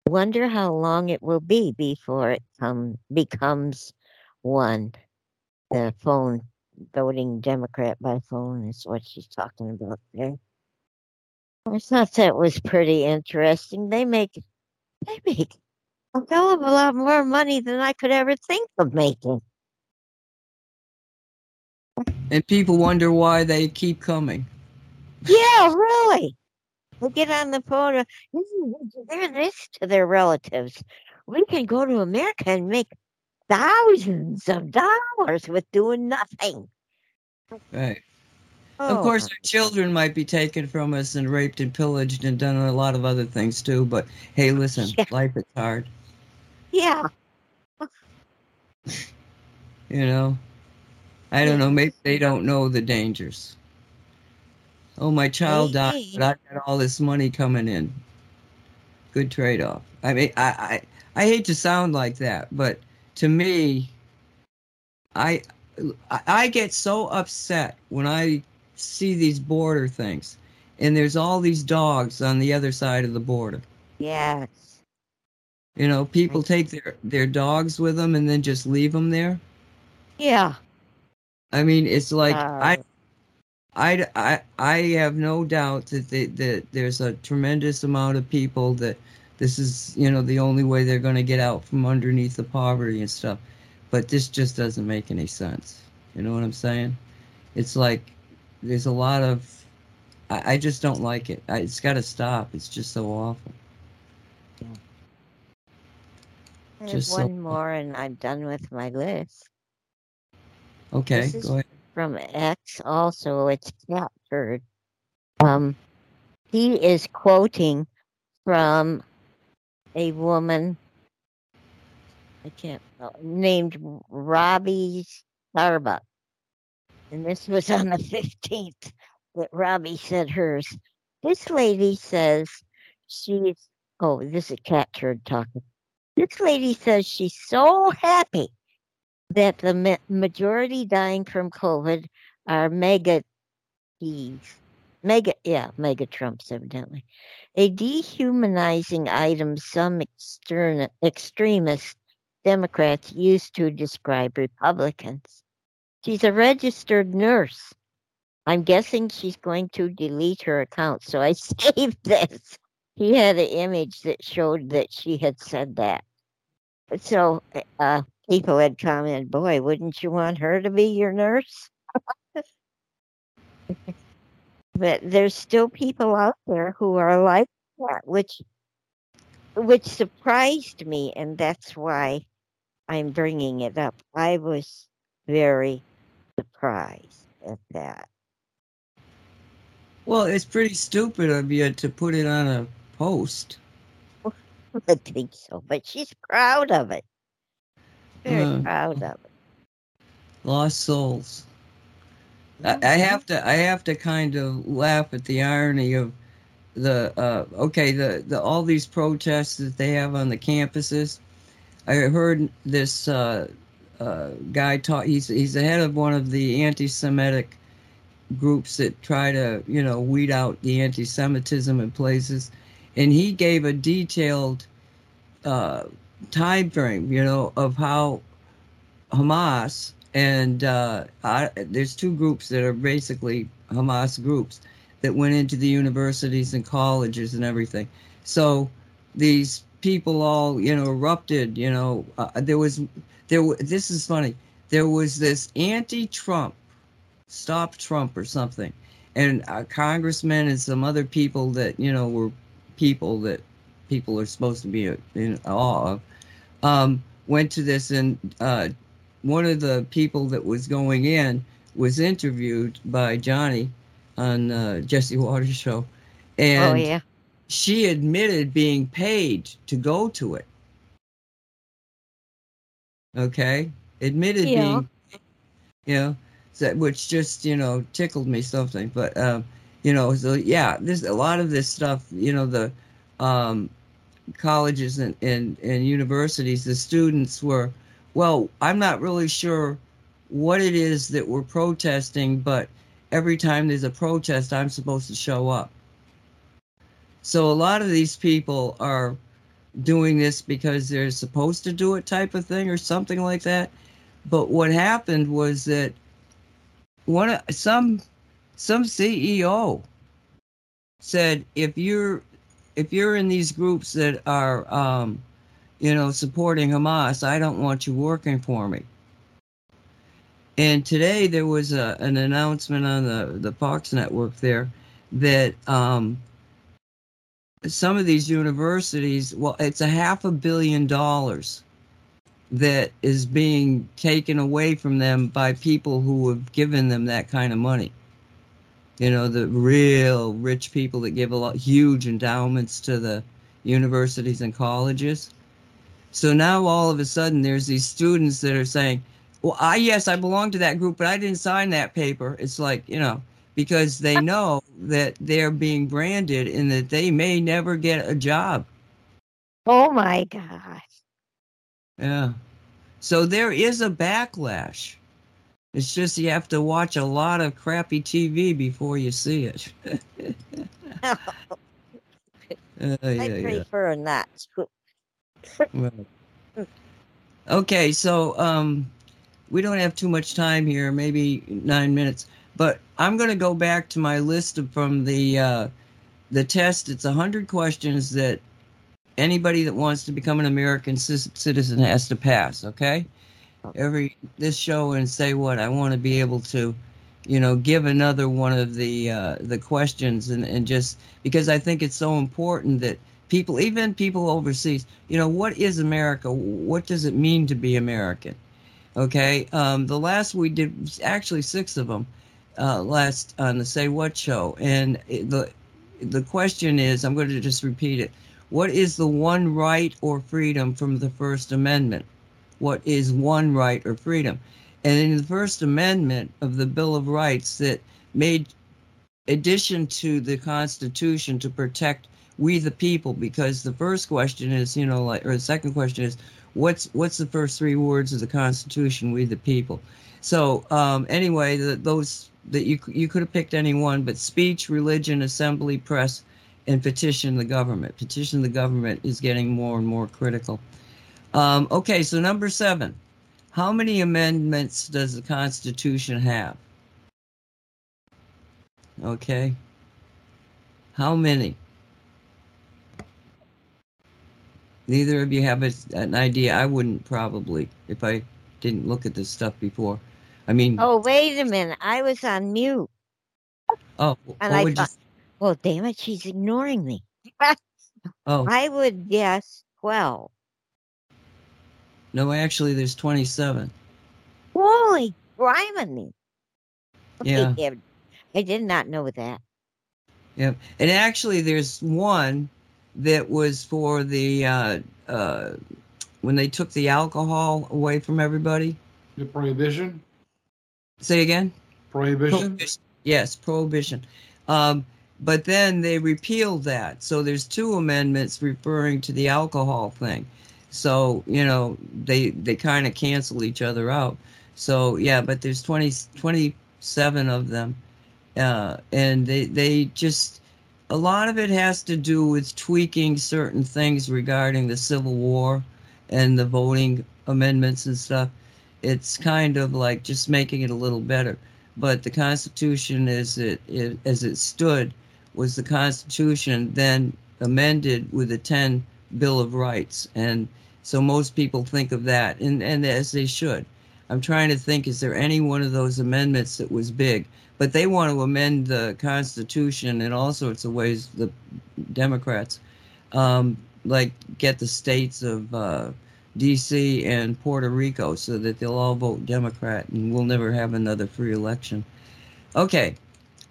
Wonder how long it will be before it come, becomes one. The phone voting Democrat by phone is what she's talking about there. I thought that was pretty interesting. They make they make a hell of a lot more money than I could ever think of making. And people wonder why they keep coming. Yeah, really. They get on the phone. uh, "Mm, They're this to their relatives. We can go to America and make thousands of dollars with doing nothing. Right. Oh, Of course, our children might be taken from us and raped and pillaged and done a lot of other things too. But hey, listen, Yeah. life is hard. yeah. You know, I don't know. Maybe they don't know the dangers. Oh, my child died, Maybe. but I got all this money coming in. Good trade off. I mean, I, I I hate to sound like that, but to me, I I- I get so upset when I see these border things, and there's all these dogs on the other side of the border. Yes. You know, people take their their dogs with them and then just leave them there. Yeah. I mean, it's like Uh, I, I, I, I have no doubt that they, that there's a tremendous amount of people that this is, you know, the only way they're going to get out from underneath the poverty and stuff. But this just doesn't make any sense. You know what I'm saying? It's like there's a lot of, I, I just don't like it. I, it's got to stop. It's just so awful. There's just so- one more, and I'm done with my list. Okay, This is- go ahead. From X, also, it's Catturd. Um, he is quoting from a woman. I can't uh, named Robbie Starbuck, and this was on the 15th that Robbie said hers. This lady says she's. Oh, this is Catturd talking. This lady says she's so happy that the ma- majority dying from COVID are mega Ts. Mega, yeah, mega Trumps, evidently. A dehumanizing item some extern- extremist Democrats use to describe Republicans. She's a registered nurse. I'm guessing she's going to delete her account, so I saved this. He had an image that showed that she had said that. So, uh, people had commented, "Boy, wouldn't you want her to be your nurse?" but there's still people out there who are like that, which which surprised me, and that's why I'm bringing it up. I was very surprised at that. Well, it's pretty stupid of you to put it on a post. I think so, but she's proud of it. Very Uh, proud of it. Lost souls. I, I have to I have to kind of laugh at the irony of the uh, okay the, the all these protests that they have on the campuses. I heard this uh, uh, guy talk. He's he's the head of one of the anti-Semitic groups that try to you know weed out the anti-Semitism in places, and he gave a detailed uh, time frame, you know, of how Hamas and uh, I, there's two groups that are basically Hamas groups that went into the universities and colleges and everything. So these people all you know erupted. You know, uh, there was there. This is funny. There was this anti-Trump, stop Trump or something, and uh, congressmen and some other people that you know were people that people are supposed to be in awe of, um, went to this and uh, one of the people that was going in was interviewed by Johnny on uh, Jesse Watters show, and oh yeah. she admitted being paid to go to it. Okay, admitted Yeah. being, you know, that which just you know tickled me something. But um, you know, so yeah, there's a lot of this stuff. You know, the um, colleges and, and and universities, the students were, well, I'm not really sure what it is that we're protesting, but every time there's a protest, I'm supposed to show up. So a lot of these people are doing this because they're supposed to do it type of thing or something like that. But what happened was that one some some CEO said if you're if you're in these groups that are um, you know supporting Hamas, I don't want you working for me. And today there was a, an announcement on the the Fox network there that um, some of these universities, well, it's a half a billion dollars that is being taken away from them by people who have given them that kind of money. You know, the real rich people that give a lot huge endowments to the universities and colleges. So now all of a sudden there's these students that are saying, well, I yes, I belong to that group, but I didn't sign that paper. It's like, you know, because they know that they're being branded and that they may never get a job. Oh my gosh. Yeah. So there is a backlash. It's just you have to watch a lot of crappy TV before you see it. Uh, yeah, I yeah. prefer not. Well, okay, so um, we don't have too much time here, maybe nine minutes, but I'm going to go back to my list of, from the uh, the test. It's a hundred questions that anybody that wants to become an American ci- citizen has to pass. Okay, every this show and say what I want to be able to, you know, give another one of the uh, the questions and and just because I think it's so important that people, even people overseas, you know, what is America? What does it mean to be American? Okay. Um, the last we did actually six of them uh, last on the Say What show, and the the question is, I'm going to just repeat it. What is the one right or freedom from the First Amendment? What is one right or freedom? And in the First Amendment of the Bill of Rights, that made addition to the Constitution to protect we the people, because the first question is, you know, like, or the second question is, what's what's the first three words of the Constitution? We the people. So um, anyway, the, those that you you could have picked any one, but speech, religion, assembly, press, and petition the government. Petition the government is getting more and more critical. Um, okay, so number seven, how many amendments does the Constitution have? Okay, how many? Neither of you have a, an idea. I wouldn't probably if I didn't look at this stuff before. I mean, Oh, wait a minute. I was on mute. oh, And I would you well, damn it, she's ignoring me. Oh, I would guess 12. No, actually, there's 27. Holy criminy. Yeah. I did not know that. Yep. And actually, there's one that was for the, uh, uh, when they took the alcohol away from everybody. The prohibition? Say again? Prohibition? Yes, prohibition. Um, but then they repealed that. So there's two amendments referring to the alcohol thing. So, you know, they they kind of cancel each other out. So, yeah, but there's 20, 27 of them. Uh, and they they just a lot of it has to do with tweaking certain things regarding the Civil War and the voting amendments and stuff. It's kind of like just making it a little better but the Constitution as it, it as it stood was the Constitution then amended with the ten Bill of Rights, and so most people think of that, and and as they should. I'm trying to think: is there any one of those amendments that was big? But they want to amend the Constitution in all sorts of ways. The Democrats, um, like get the states of uh, D.C. and Puerto Rico so that they'll all vote Democrat, and we'll never have another free election. Okay,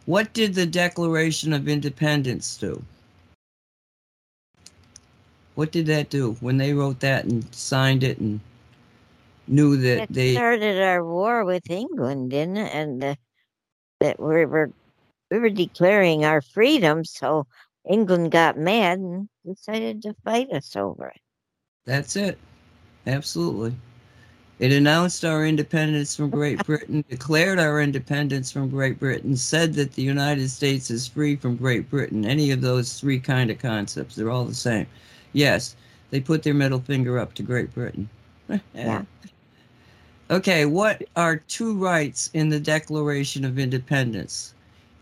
what did the Declaration of Independence do? What did that do when they wrote that and signed it and knew that It they started our war with England, didn't it? And uh, that we were we were declaring our freedom, so England got mad and decided to fight us over it. That's it. Absolutely. It announced our independence from Great Britain, declared our independence from Great Britain, said that the United States is free from Great Britain. Any of those three kind of concepts, they're all the same. Yes, they put their middle finger up to Great Britain. Yeah. Okay, what are two rights in the Declaration of Independence?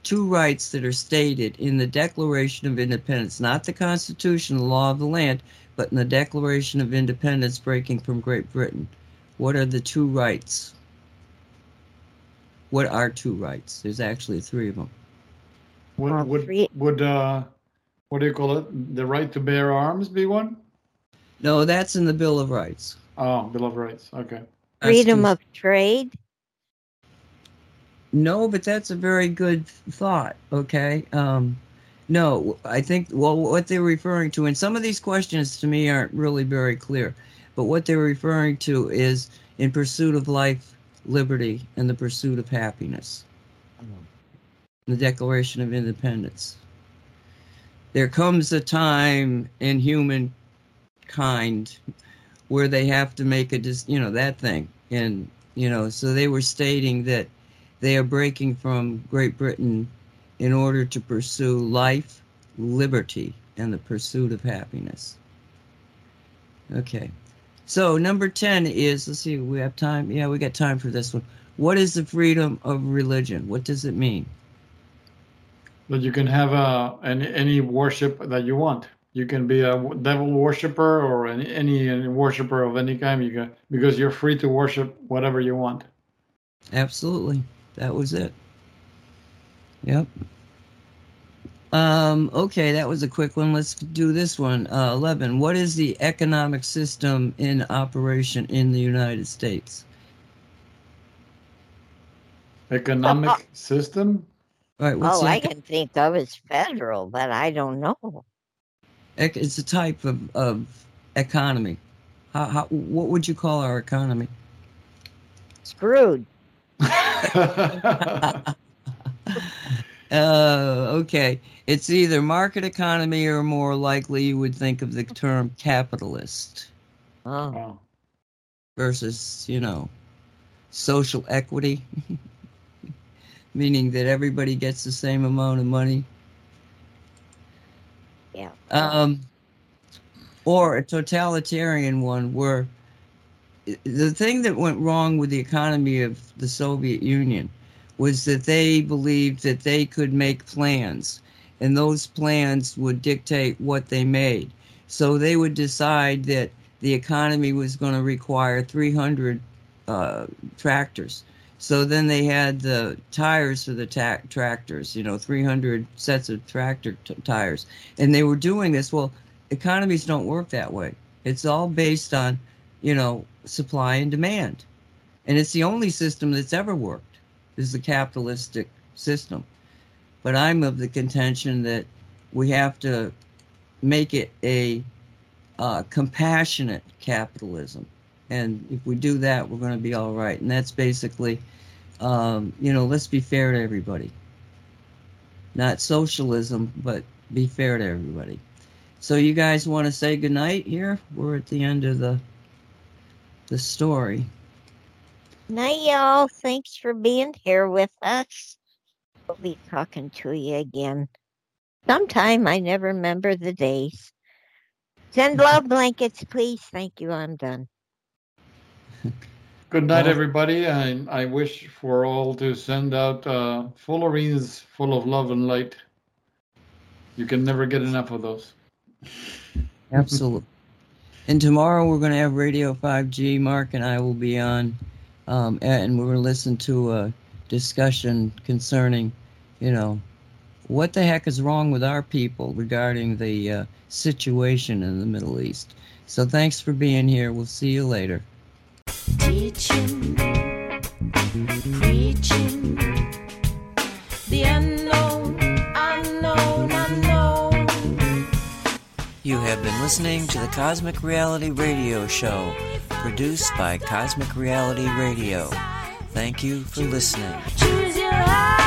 Two rights that are stated in the Declaration of Independence, not the Constitution, the law of the land, but in the Declaration of Independence breaking from Great Britain. What are the two rights? What are two rights? There's actually three of them. Would would would uh, what do you call it? The right to bear arms be one? No, that's in the Bill of Rights. Oh, Bill of Rights. Okay. Freedom Constitution. of trade. No, but that's a very good thought. Okay. Um, no, I think well, what they're referring to, and some of these questions to me aren't really very clear, but what they're referring to is in pursuit of life, liberty, and the pursuit of happiness. The Declaration of Independence. There comes a time in humankind where they have to make a, dis- you know, that thing, and you know, so they were stating that they are breaking from Great Britain in order to pursue life, liberty, and the pursuit of happiness. Okay. So number 10 is, let's see, we have time. Yeah, we got time for this one. What is the freedom of religion? What does it mean? That you can have uh, any any worship that you want. You can be a devil worshiper or any, any any worshiper of any kind. You can because you're free to worship whatever you want. Absolutely. That was it. Yep. Um, okay, that was a quick one. Let's do this one. Uh, 11. What is the economic system in operation in the United States? Economic system. All right, what's All the Oh, I can think of is federal, but I don't know. it's a type of, of economy. How, how, what would you call our economy? Screwed. Uh, okay. It's either market economy or more likely you would think of the term capitalist. Oh, versus, you know, social equity, meaning that everybody gets the same amount of money. yeah. Um, or a totalitarian one where the thing that went wrong with the economy of the Soviet Union was that they believed that they could make plans and those plans would dictate what they made. So they would decide that the economy was going to require 300 uh, tractors. So then they had the tires for the ta- tractors, you know, 300 sets of tractor t- tires. And they were doing this. Well, economies don't work that way. It's all based on, you know, supply and demand. And it's the only system that's ever worked is the capitalistic system. But I'm of the contention that we have to make it a uh, compassionate capitalism. And if we do that, we're going to be all right. And that's basically, um, you know, let's be fair to everybody. Not socialism, but be fair to everybody. So you guys want to say goodnight here? We're at the end of the the story. Night, y'all. Thanks for being here with us. We'll be talking to you again sometime. I never remember the days. Send love blankets, please. Thank you. I'm done. Good night, everybody. And I wish for all to send out uh, fullerenes full of love and light. You can never get enough of those. Absolutely. And tomorrow we're going to have Radio 5G. Mark and I will be on, um, and we're going to listen to a discussion concerning, you know, what the heck is wrong with our people regarding the uh, situation in the Middle East. So thanks for being here. We'll see you later. Teaching, preaching, the unknown, unknown, unknown. You have been listening to the Cosmic Reality Radio Show, produced by Cosmic Reality Radio. Thank you for listening. Choose your heart.